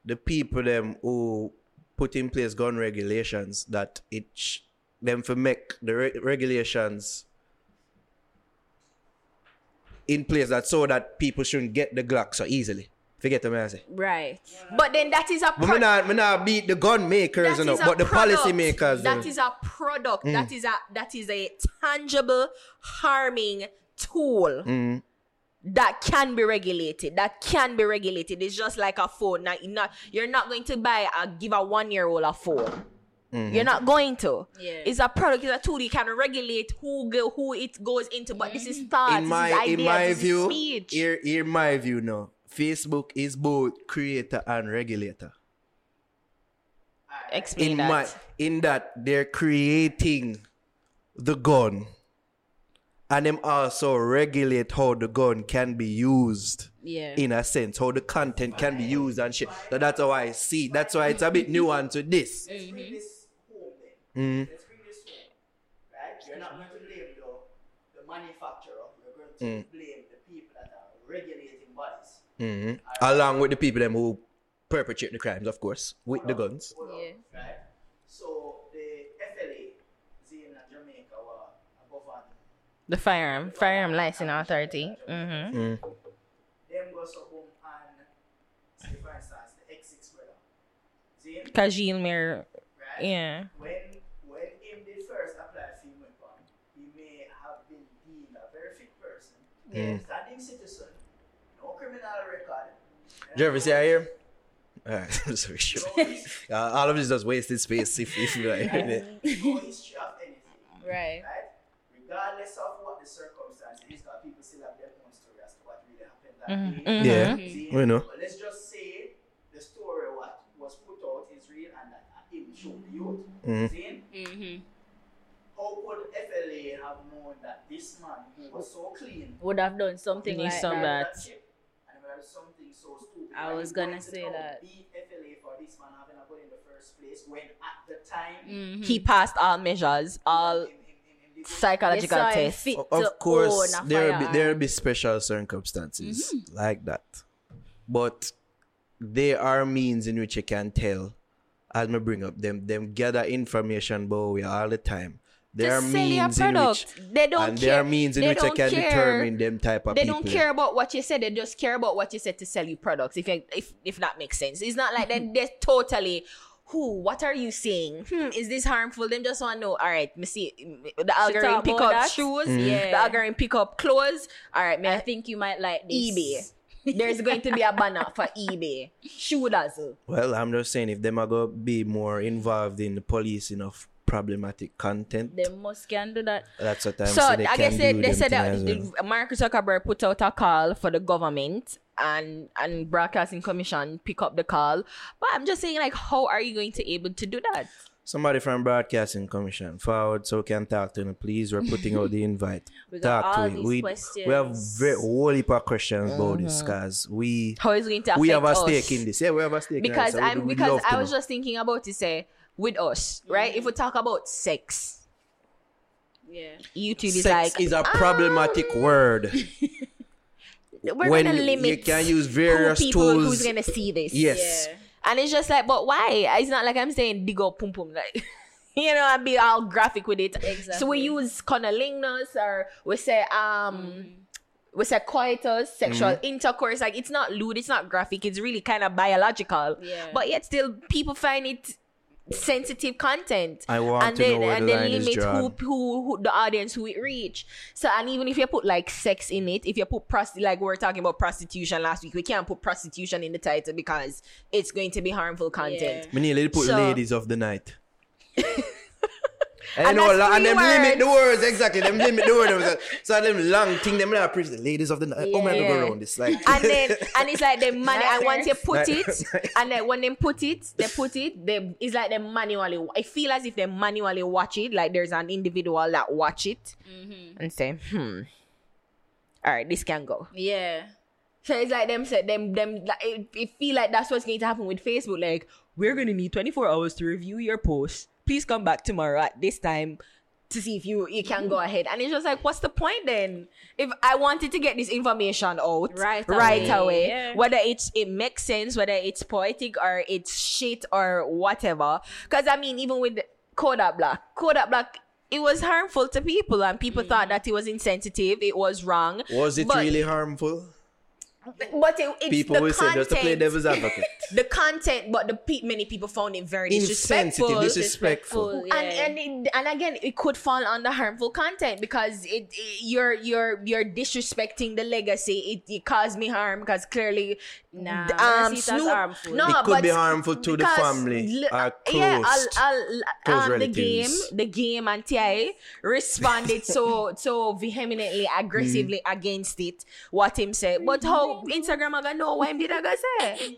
the people them who put in place gun regulations that it sh- them for make the re- regulations in place that so that people shouldn't get the Glock so easily. Forget the I say. Right. But then that is a But pro- me not, not beat the gun makers, you know, but the product. policy makers. That is a product. That is a that is a tangible harming tool Mm. That can be regulated. That can be regulated. It's just like a phone. Now, you're not you're not going to buy a give a one year old a phone. Mm-hmm. You're not going to. Yeah. It's a product. It's a tool. You can regulate who go, who it goes into. But this is thoughts. in my this is in my this view, speech. here, here my view now. Facebook is both creator and regulator. Explain in that. my in that they're creating the gun and them also regulate how the gun can be used Yeah. in a sense how the content can be used and shit so that's how i see that's why it's a bit nuanced to this Let's bring this home then. Mm. Let's bring this home. Right? You're not going to blame the, the manufacturer. You're going to Mm. blame the people that are regulating bodies. Mhm. along with the people them who perpetrate the crimes of course with the guns Hold on, Yeah. Right? So the FLA, Zane and Jamaica were above and the firearm firearm license authority. Mm-hmm. Mm. them go so boom and say for instance the X6 brother. Zane, Kajil Mir. right? Yeah. When when him did first apply for him weapon, he may have been deemed a very fit person, Mm. standing citizen, no criminal record. Jervis, you here? Alright, (laughs) sorry, sure. No, Uh, all of this just wasted space if, if you like. no history of anything. Right. Right? Regardless of what the circumstances, because people still have their own story as to what really happened that Mhm, day. mhm. Yeah, See? we know. But let's just say the story what was put out is real and that him showed the youth. Mhm. See? Mm-hmm. How could FLA have known that this man who was so clean Would have done something like some that. that. chip and had something so stupid? I was gonna say that. Beat FLA for this man having a gun in the first place when at the time Mhm. He passed all measures, all psychological They saw fit of course own a there be, firearm. there be special circumstances mm-hmm. like that but there are means in which you can tell as me bring up them them gather information about we all the time there are means in which they don't and care. there are means in they which I don't can care. determine them type of They people don't care about what you said. They just care about what you said to sell you products. If you, if if that makes sense, it's not like they (laughs) they're totally. Who? What are you saying? Hmm, is this harmful? Them just want to know. All right, me see the algorithm pick up that? shoes. Yeah. The algorithm pick up clothes. All right, me I think you might like this. eBay. There's going to be a banner for eBay. Shoe dazzle. well I'm just saying if them are going to be more involved in the policing of problematic content They must can do that. that's what I'm So saying they I guess they, they said that thing well. the- Mark Zuckerberg put out a call for the government and and broadcasting commission pick up the call. But I'm just saying, like, how are you going to able to do that? Somebody from Broadcasting Commission forward so we can talk to them. Please, we're putting out the (laughs) invite. We got talk all to it. these We, questions. we have very whole heap of questions about this uh-huh. because we How is it going to affect we have a us? stake in this. Yeah, we have a stake Because in it. so I'm we'd because I was know. just thinking about to say eh, with us, right? If we talk about sex, Yeah. YouTube is Sex like is a um, problematic word. (laughs) we're when gonna you- limit you can use who various people tools. who's gonna see this. Yes. Yeah. And it's just like, but why? It's not like I'm saying dig up pum pum like (laughs) you know, and be all graphic with it. So we use cunnilingus or we say um we say coitus, sexual Mm-hmm. intercourse. Like it's not lewd, it's not graphic, it's really kind of biological. Yeah. But yet still people find it sensitive content. I want and to then know where and the then line limit who, drawn. who who the audience who it reach. So and even if you put like sex in it, if you put prosti like we were talking about prostitution last week, we can't put prostitution in the title because it's going to be harmful content. We need to put So- ladies of the night. (laughs) And, And you know, that's la- and three them limit the words exactly. Them limit the word. So them long thing, them not preach the ladies of the night. Oh, man, Yeah. go around this like. and then and it's like the (laughs) money and once you put it (laughs) Nice. and then when they put it they put it they it's like they manually I feel as if they manually watch it like there's an individual that watch it and say hmm all right this can go Yeah. so it's like them said them them like it, it feel like that's what's going to happen with Facebook like we're gonna need 24 hours to review your post please come back tomorrow at this time to see if you you can go ahead and it's just like what's the point then if i wanted to get this information out Right right away, away yeah. whether it's it makes sense whether it's poetic or it's shit or whatever because i mean even with Kodak Black. Kodak Black. It was harmful to people, and people mm. thought that it was insensitive. It was wrong. Was it But- really harmful? But it, it's People the will say just to play devil's advocate. (laughs) the content, but the pe- many people found it very disrespectful. Insensitive, disrespectful. Disrespectful. and and it, and again, it could fall under harmful content because it, it- you're you're you're disrespecting the legacy. It, it caused me harm because clearly, Nah, d- I see it as harmful. No, It could but be harmful to the family l- or Yeah, I'll, I'll, close um, the game, relatives. the game, and T.I. responded so so vehemently, (laughs) aggressively Mm-hmm. against it. What him said, but how Instagram I gonna know what him did I gonna say?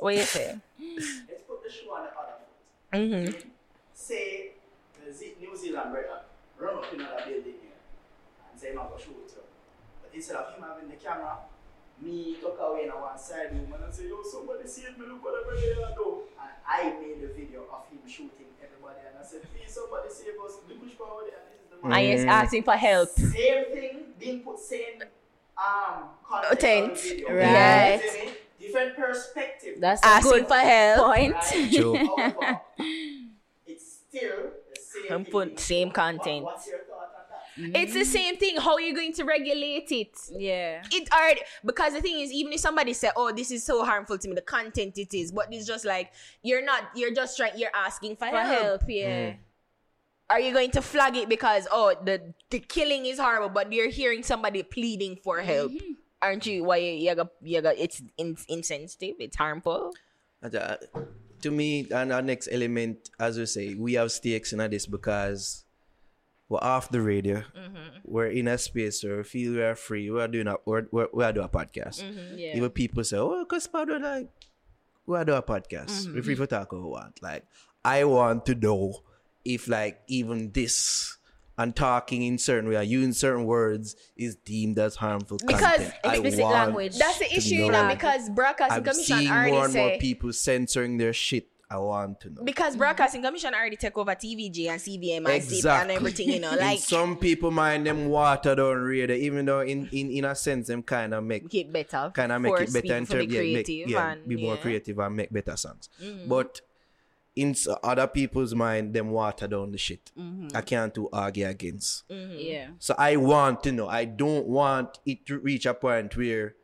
What you say? Let's put the shoe on the other foot. Mm-hmm. Say the Z- New Zealand brother run up in another building here and say, I'm to shoot you. But instead of him having the camera, me tuck away in one side room and I say, yo, somebody see me look what here do. And I made a video of him shooting everybody and I said, please somebody save us, the push power and this is the man. And he's asking for help. Same thing, being put same um content on the Content, video. right. You? Different perspective. That's a Asking good for help. point. Right? (laughs) However, (laughs) it's still the same. And thing same content. What, what's your thought on that? It's the same thing. How are you going to regulate it? yeah. It already because the thing is, even if somebody say, "Oh, this is so harmful to me," the content it is, but it's just like you're not. You're just trying. You're asking for, For help. help, yeah. Are you going to flag it because oh the the killing is horrible, but you're hearing somebody pleading for help? Aren't you? Why you, you got you got it's in, insensitive. It's harmful. Uh, to me, and our next element, as we say, we have stakes in this because we're off the radio. Mm-hmm. We're in a space where we feel we are free. We're doing a we're, we're, we're doing a podcast. Mm-hmm. Yeah. Even people say, "Oh, cause Pado like we are doing a podcast. Mm-hmm. We're free for talk what we want." Like, I want to know if like even this and talking in certain way, or using certain words is deemed as harmful Because content. Explicit language. That's the issue, you know. because broadcasting I'm commission seeing already more and more people censoring their shit. I want to know. because broadcasting commission already take over TVJ and CVM and SIP and everything, you know, like some people mind them water down radio, even though in, in, in a sense them kind of make make it better. kind of make it better in to terms be yeah, make, creative yeah, and be more yeah. Creative and make better songs. Mm-hmm. But in other people's mind, them water down the shit. Mm-hmm. I can't do argue against. Yeah. So I want to know. I don't want it to reach a point where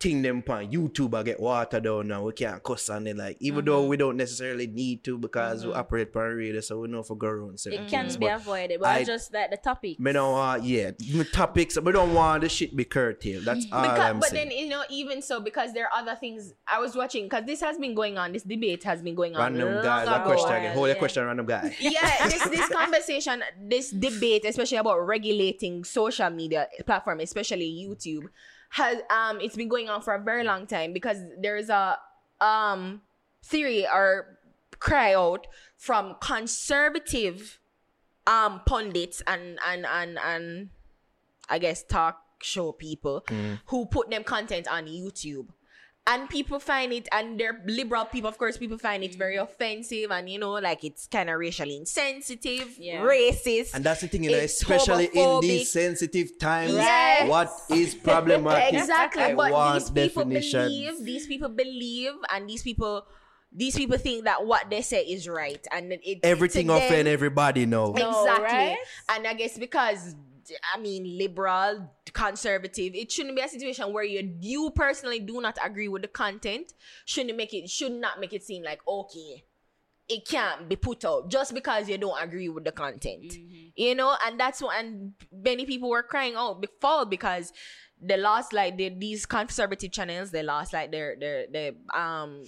thing them on YouTube I get watered down now. We can't cuss on it like even though Mm-hmm. we don't necessarily need to because we operate per radio, so we know for go around certain It can be But avoided, but I- just that the topic. me don't want yeah, the topics we don't want the shit be curtailed. That's all because, I'm but saying. then you know, even so, because there are other things I was watching, because this has been going on. This debate has been going on. random guy, that question again. Hold your yeah. question, random guy. (laughs) yeah, this this (laughs) conversation, this debate, especially about regulating social media platform, especially YouTube, has um it's been going on for a very long time because there's a um theory or cry out from conservative um pundits and and and and I guess talk show people who put them content on YouTube. And people find it, and they're liberal people, of course, people find it very offensive and, you know, like it's kind of racially insensitive, Yeah. racist. And that's the thing, you know, It's especially in these sensitive times. Yes. What is problematic? exactly. I but want these people definitions. believe, these people believe, and these people, these people think that what they say is right. And it, Everything to them- offend everybody now. No, Exactly. right? And I guess because I mean liberal, conservative, it shouldn't be a situation where you you personally do not agree with the content. Shouldn't make it should not make it seem like okay. It can't be put out just because you don't agree with the content. You know, and that's what and many people were crying out before because they lost like the, these conservative channels, they lost like their their their um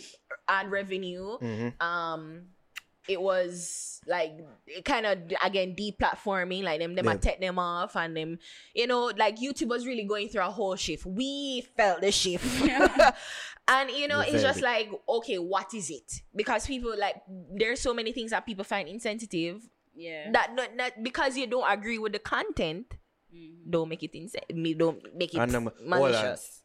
ad revenue Mm-hmm. um it was like it kind of again deplatforming like them them Yeah. yeah. take them off and them you know like youtube was really going through a whole shift we felt the shift (laughs) (laughs) and you know We it's just it. like okay what is it because people like there's so many things that people find insensitive Yeah. that not, not because you don't agree with the content don't make it insane don't make it And um, hold on. malicious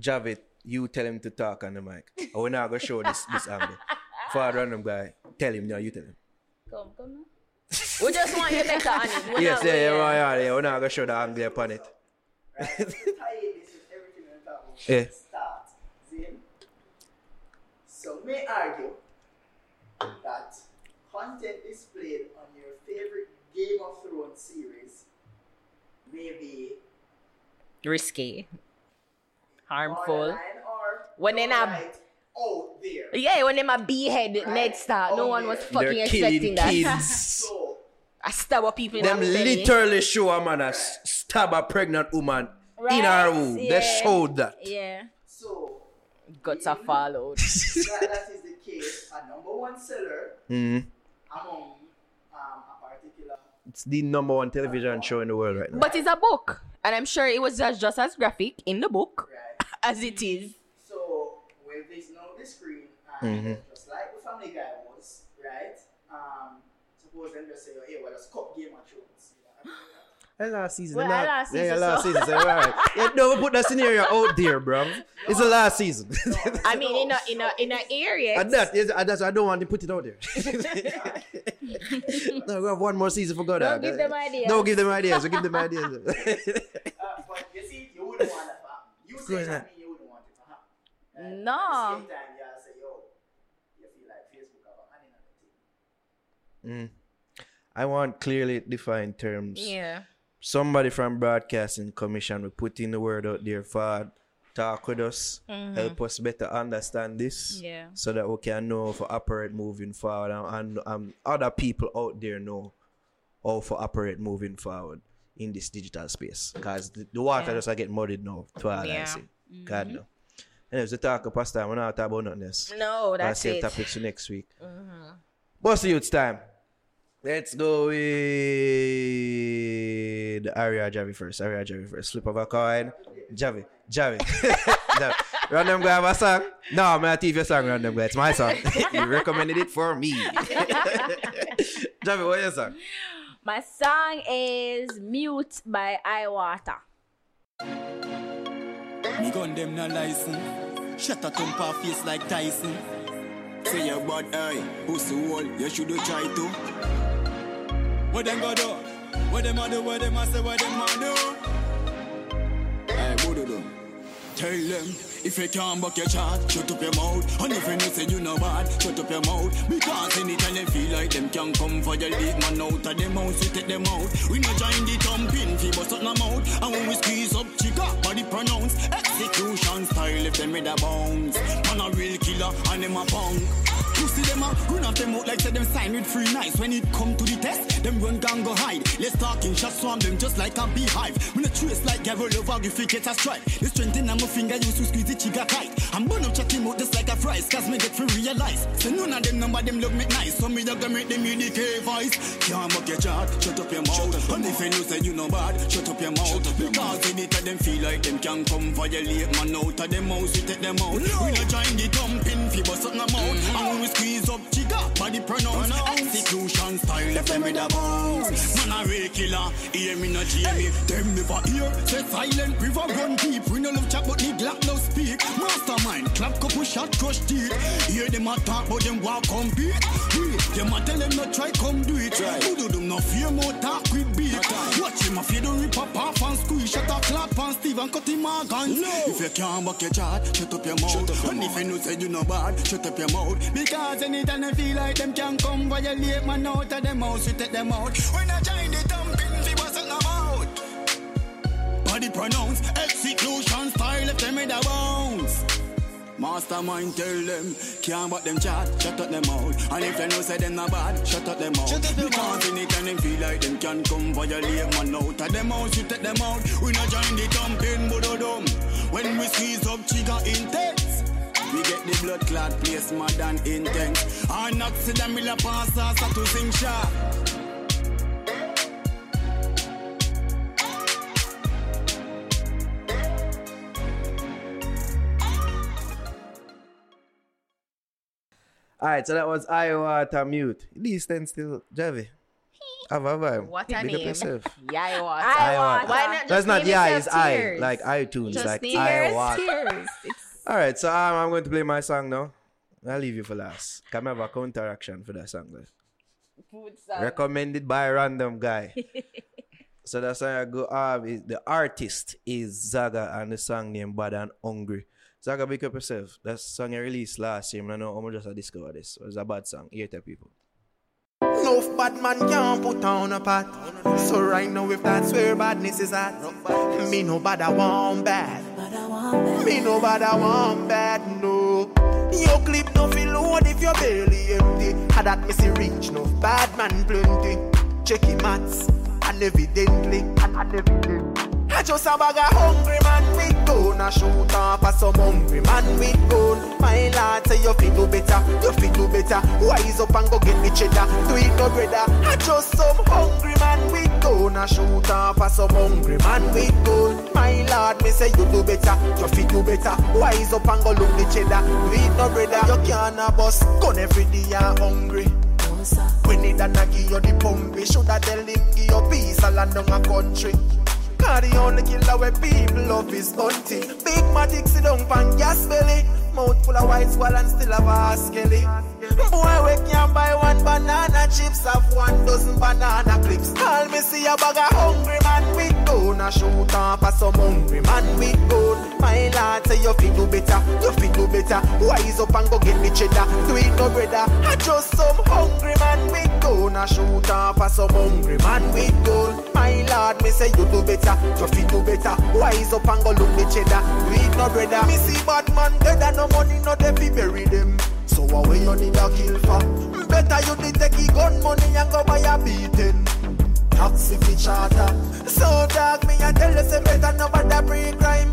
Javid, you tell him to talk on the mic. Oh, we're not gonna show this this angle. For a random guy, tell him. No, you tell him. Come, come now. we just want you better on it We're yes, yeah, yeah, yeah, yeah, yeah. We're not gonna show the angle upon it. Right? Tie in this (laughs) with everything we're talking. Yeah. Start. See? So may argue that content displayed on your favorite Game of Thrones series may be Risky. Harmful. borderline or When they not- downright out there. Yeah, when them a behead Ned Stark, no one was yeah. fucking They're expecting killing that. kids. (laughs) I stab up people in Them the belly. literally show a man a s- stab a pregnant woman in her Right, womb. They showed that. Yeah. so Guts are followed. that, (laughs) that is the case. A number one seller Mhm. among um, a particular. It's the number one television show in the world right now. but it's a book. And I'm sure it was just, just as graphic in the book Right. (laughs) as it is. So with this now the screen, and just like the Family Guy was, right? Um, suppose them just say, oh, hey, well, let's cut Game of Thrones. You know, Hey, last season. Well, nah, last yeah, last so- season. So, right. yeah, don't put that scenario out there, bro. It's the last season. I mean, in a in a in a area. and that is, and that's I don't want to put it out there. (laughs) no, we have one more season for God. Don't give them ideas. Don't give them ideas. We give them ideas. (laughs) (laughs) uh, but you see, you wouldn't want it. You course say not. something you wouldn't want it to happen. Right? No. At the same time, you say, yo, you feel like Facebook have a hand thing. I want clearly defined terms. yeah. Somebody from Broadcasting Commission will put in the word out there for talk with us, mm-hmm. help us better understand this, Yeah. so that we can know to operate moving forward, and, and um, other people out there know how to operate moving forward in this digital space. Because the, the water Yeah. just a get muddied now. To all I Yeah. say. Mm-hmm. God no. Anyways, the talk of past time, we're not talking about nothing else. No, I'll that's save it. topics for next week. Mm-hmm. What's the youth time? Let's go with Aria Javi first. Aria Javi first. Flip of a coin. Javi. Javi. (laughs) Javi. Random guy have a song? No, I'm not your song, Random guy. It's my song. (laughs) you recommended it for me. (laughs) Javi, what is your song? My song is Mute by I Waata. Me gun them no license. Shut a thump off face like Tyson. Say your bad eye, pussy wall, you should try to. What them go do? What them a do? What them a say? What them a do? Hey, what do them? Tell them if you can't buck your chat, shut up your mouth. And if you know say you know bad, shut up your mouth. Because anytime they feel like them can come for your lead man out of them house, we take them out. We not join the thumping, fi bust up them out. And when we squeeze up, chica, body pronounce execution style if them with a bounce. Man a real killer and them a punk. See them a run off them out like say them sign with free nice. When it come to the test, them run gang go hide. Let's talk in shot swarm them just like a beehive. When the trace like Gavin over, if it get a strike. The strength in my finger used to squeeze the trigger tight. I'm burn up chatting out just like a fries, cause me get to realize. So none of them number them look me nice. So me dog make them in the K voice. Can't buck your chat, shut up your mouth. And if you know say you know bad, shut up your mouth. because anytime them feel like them can come violate man out of them house, we take them out. We not join the thumping, fi bust up them out. And we squeeze up, chica, body pronounce. Execution style, left them with a bounce. Man a real killer, hear me hear me. Them never hear, say silent, river run deep. We no love chat, but the Glock no speak. Mastermind, clap couple shot, crush teeth. Hear them a talk, but them walk compete. We, them a tell them not try come do it. Who do them no fear more talk with beat. Watch him a fear don't rip up off and squeeze. Shut up, clap and Steve and cut him organs. If you can't buck your chat, shut up your mouth. and if you know say you know bad, shut up your mouth. Because anytime they feel like them can come violate man out of them house, you take them out. When I join the thumping, they wasn't about. Body pronounce, execution style, if them with a bounce. Mastermind tell them, can't but them chat, shut up them out. And if they know say them not bad, shut up them out. because anytime them feel like them can come violate man out of them house, you take them out. We not join the thumping, but dumb. When we squeeze up, trigger intense. We get the blood clot place more than intense. And not see them will pass us to sing sharp. Alright, so that was Iowa to mute. These ten still, Javi. Have a vibe. What a Big (laughs) up name. yourself. Yeah, what? I Waata. Why not That's just not name yeah, it's I, like iTunes, Just like tears, Iowa. tears. It's Alright, so um, I'm going to play my song now. I'll leave you for last. Can I have a counteraction for that song? Recommended by a random guy. (laughs) so that's song I go is the artist is Zagga and the song named Bad and Hungry. Zagga, big up yourself. That song I released last year. I know I'm just a discover this. It's a bad song. Hear it, people. Enough bad man can't put on a pot. So right now, if that's where badness is at, me no bad I want bad. Me no bad I want bad, no. Your clip no feel load if your belly empty. Had that me see reach no bad man plenty. Check him mats, and evidently, and evidently. I just a bag of hungry man with gun A shoot off a some hungry man with gun My lord say you fit do better, you fit do better. Wise up and go get me cheddar, do it no brother I just some hungry man with gun A shoot off a some hungry man with gun My lord me say you do better, you fit do better. Wise up and go look the cheddar, do it no brother You can't a bust gun every day you hungry. It and I give you the pump, we shoulda tell him give you peace a land down a country. Cause the killer where people love is bunty. Big matic sit down pan gas belly. Mouth full of white swallow and still have a skelly. Boy, we can buy one banana chips Have one dozen banana clips. All me see a bag of hungry man with gun A shoot off a some hungry man with gun My lord say you fit do better You fit do better. Wise up and go get me cheddar. Do it no brother I just some hungry man with gun A shoot off a some hungry man with gun My lord me say you do better You fit do better Wise up and go look me cheddar Do it no brother Me see bad man dead and no money no they fi bury them so what way you need a kill for? Better you need take your gun money and go buy a beating. Taxi fi charter. So dog me a tell you say better nobody break crime.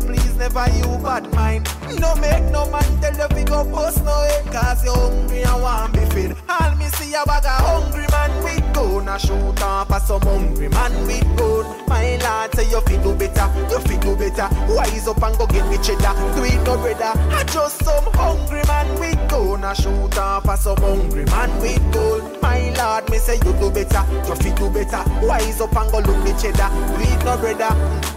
You please never you bad mind. No make no man tell you go post no head cause you hungry and want be fed. All me see a bag of hungry man with gun a shoot up a some hungry man with gun. My lord say you fi do better, you fi do better. Wise up and go get me cheddar. Do it no brother. I just some hungry man with gun a shoot up a some hungry man with gun. My lord me say you do better, you fi do better. Wise up and go look me cheddar. Do it no brother.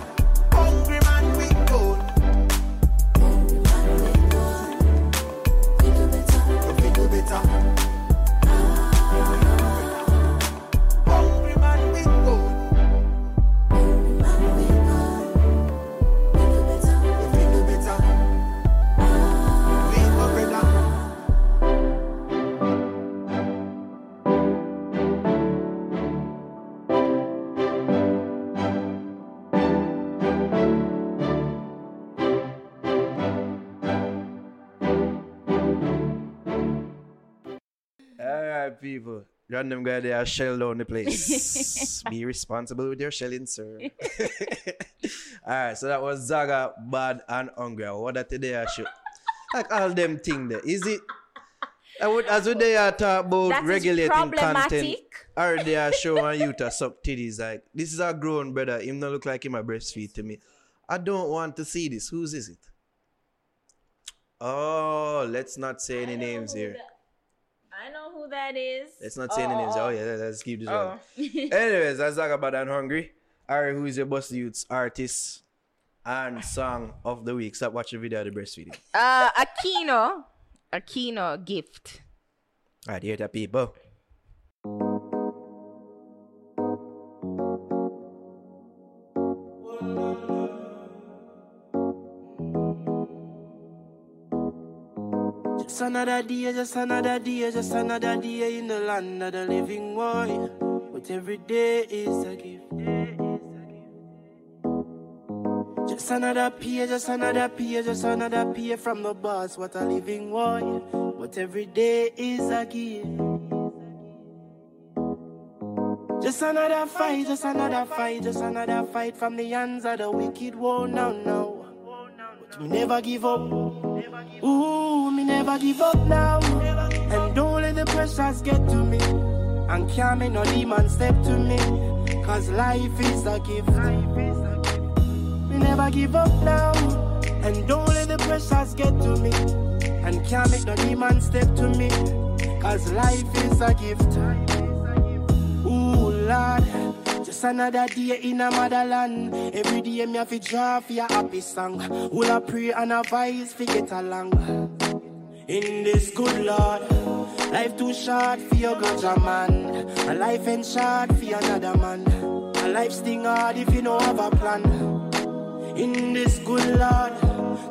People. Random guy there shell down the place. (laughs) Be responsible with your shelling, sir. (laughs) Alright, so that was Zagga, Bad and Hungry. What that today I show? Like all them thing there. Is it I would, as we they are talk about That regulating content, or they are showing you to suck titties. Like this is a grown brother. Him not look like him a breastfeed to me. I don't want to see this. Whose is it? Oh, let's not say any names here. I know who that is. Let's not say any names. Oh, yeah, let's keep this Oh. one. (laughs) Anyways, let's talk about and hungry. Alright, who is your boss youths artist and song of the week? Stop watching the video of the breastfeeding. Uh, Ackeino. Ackeino gift. Alright, here that people. Just another day, just another day, just another day in the land of the living boy. But every day is a gift. Just another pay, just another pay, just another pay from the boss. What a living boy. But every day is a gift. Just another fight, just another fight, just another fight from the hands of the wicked one. Now, now. But we never give up. Ooh, me never give up now. And don't let the pressures get to me. And can't make no demon step to me. Cause life is a gift. Me never give up now. And don't let the pressures get to me. And can't make no demon step to me. Cause life is a gift. Ooh, Lord. Just another day in a motherland. Every day me have to draw for a happy song. Will I pray and advise fi get along? In this good Lord, life too short for your ganja man. A life ain't short for another man. A life sting hard if you don't have a plan. In this good Lord,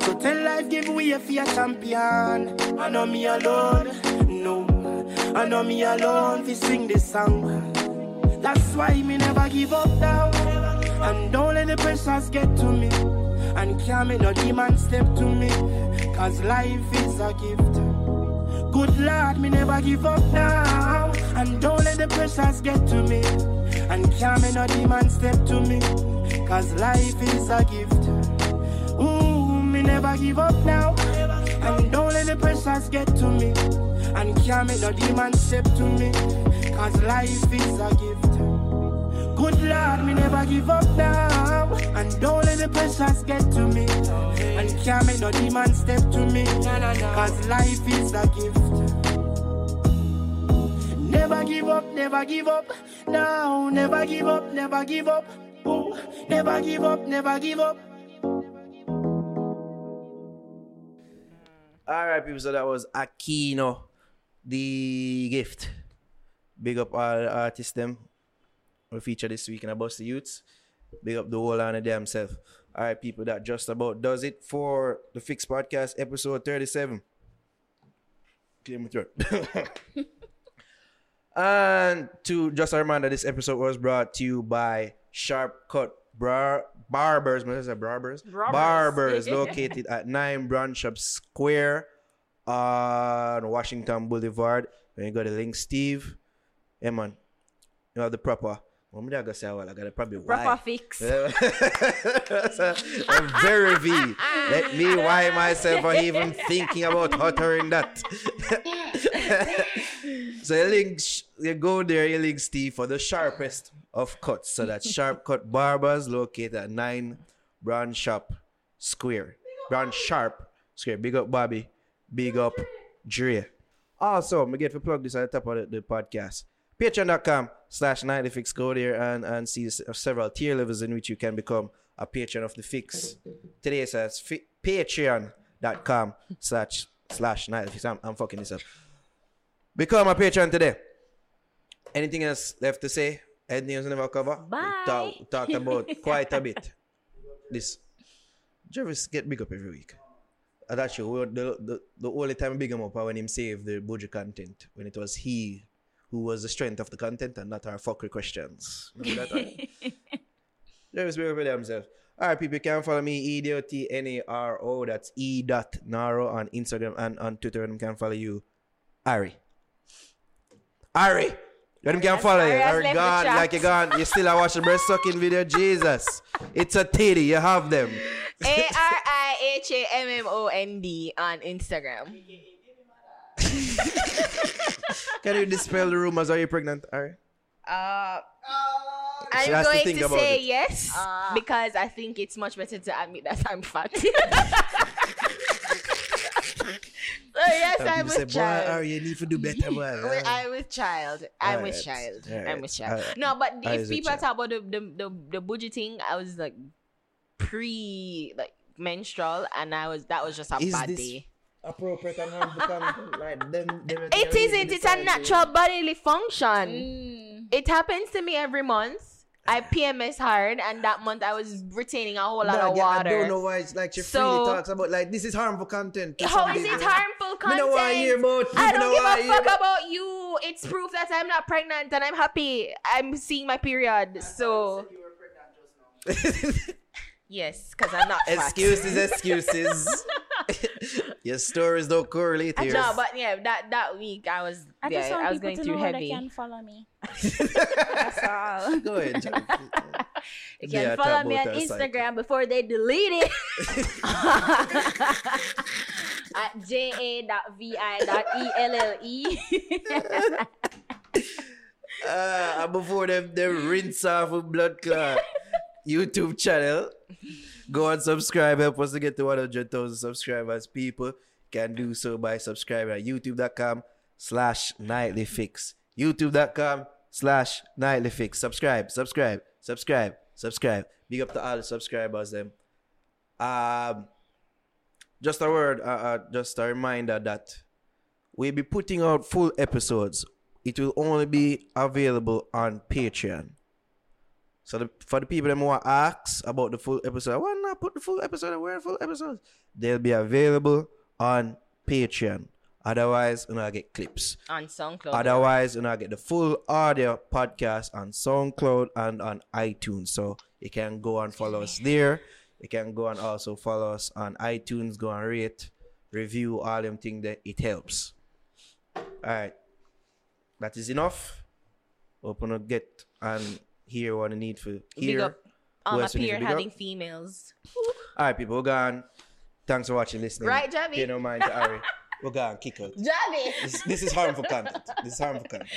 so tell life give way for your champion. I know me alone, no. I know me alone fi sing this song. That's why me never give up now. And don't let the pressures get to me. And can't make no demon step to me. Cause life is a gift. Good Lord, me never give up now. And don't let the pressures get to me. And can't make no demon step to me. Cause life is a gift. Ooh, me never give up now. And don't let the pressures get to me. And can't make no demon step to me. Cause life is a gift. Good Lord, me never give up now. And don't let the pressures get to me. And can't make no demon step to me. Cause life is a gift. Never give up, never give up. Now, never give up, never give up. Ooh, never give up, never give up. All right, people. So that was Ackeino, the gift. Big up all the artists them. We feature this week in Buss Di Utes. Big up the whole on the damn self. All right, people. That just about does it for the Fix Podcast episode thirty-seven. Clear my throat. (laughs) and to just a reminder, this episode was brought to you by Sharp Cut Bar- Barbers. What is that? Barbers? Barbers. Barbers (laughs) located at 9 Branch Square on Washington Boulevard. When you go to link, Steve. Yeah, man. You have the proper. I'm I gonna say? Well, I gotta probably Proper why. fix. (laughs) a very V. Let me why myself for even thinking about uttering that. (laughs) so you link, you go there, you link Steve for the sharpest of cuts. So that Sharp Cut Barbers located at 9 Brown Shop Square. Brown Sharp Square. Big up Bobby. Big up Dre. Also, I'm get to plug this at the top of the, the podcast. Patreon.com slash nightly fix. Go there and, and see several tier levels in which you can become a patron of the fix. Today it says uh, fi- patreon.com slash slash nightly fix. I'm, I'm fucking this up. Become a patron today. Anything else left to say? Head names never cover. Bye. We talk, talked about (laughs) quite a bit. This Jervis get big up every week. And that's. The, the, the only time big him up when him saved the budget content. When it was he who was the strength of the content and not our fuckery questions. Remember that? right? Jervis big for himself. Alright, people you can follow me E D O T N A R O. That's E dot Naro on Instagram and on Twitter. And can follow you. Ari. Ari. Let him can follow you. Ari has Ari left the gone like you gone. You still are watching breast sucking video. Jesus. It's a titty. You have them. A R I H A M M O N D on Instagram. (laughs) Can you dispel the rumors? Are you pregnant? Ari? Uh, She I'm has to going think to, about say it. yes because I think it's much better to admit that I'm fat. (laughs) so yes, I'm people say, with boy, child. Ari, you need to do better, boy. (laughs) Wait, I'm with child. I'm with Alright, child. I'm alright, with child. alright. No, but I if was with people child. talk about the, the the the budgeting, I was like pre like menstrual, and I was that was just a Is bad this day. Appropriate and harmful content? Like, them, them, It isn't. It's a natural bodily function. Mm. It happens to me every month. I PMS hard, and that month I was retaining a whole lot Nah, of yeah, water. I don't know why it's like she So- freely talks about like this is harmful content. to How some is it harmful content? don't want to hear about. I don't don't give wanna a hear fuck about- about you. It's proof that I'm not pregnant and I'm happy. I'm seeing my period. So (laughs) You were pregnant just now. yes, because I'm not excuses, excuses. (laughs) Your stories don't correlate here. No, but yeah, that that week I was I yeah, just want I was people going to through know how they heavy. can follow me. (laughs) That's all. (laughs) Go ahead, Jack. You Yeah, can follow me on our cycle. Instagram before they delete it. At E ja.vi.elle. Uh, and before them, them rinse off with blood clot YouTube channel. Go and subscribe. Help us to get to 100,000 subscribers. People can do so by subscribing at youtube.com slash nightly fix. youtube.com slash nightly fix. Subscribe, subscribe, subscribe, subscribe. Big up to all the subscribers. Them. Um, just a word, uh, uh, just a reminder that we'll be putting out full episodes. It will only be available on Patreon. So the, for the people that want to ask about the full episode, why not put the full episode? Where full episodes? They'll be available on Patreon. Otherwise, you know, get clips. On SoundCloud. Otherwise, you know, get the full audio podcast on SoundCloud and on iTunes. So you can go and follow us there. You can go and also follow us on iTunes. Go and rate, review all them things that it helps. All right, that is enough. Open up, get and hear what you need for hear. up all Who my else we need to up? having females. All right, people, we're gone. Thanks for watching, listening. Right, Javi? Pay no mind to Harry. We're gone. Kick out. (laughs) Javi! This, this is harmful content. This is harmful content.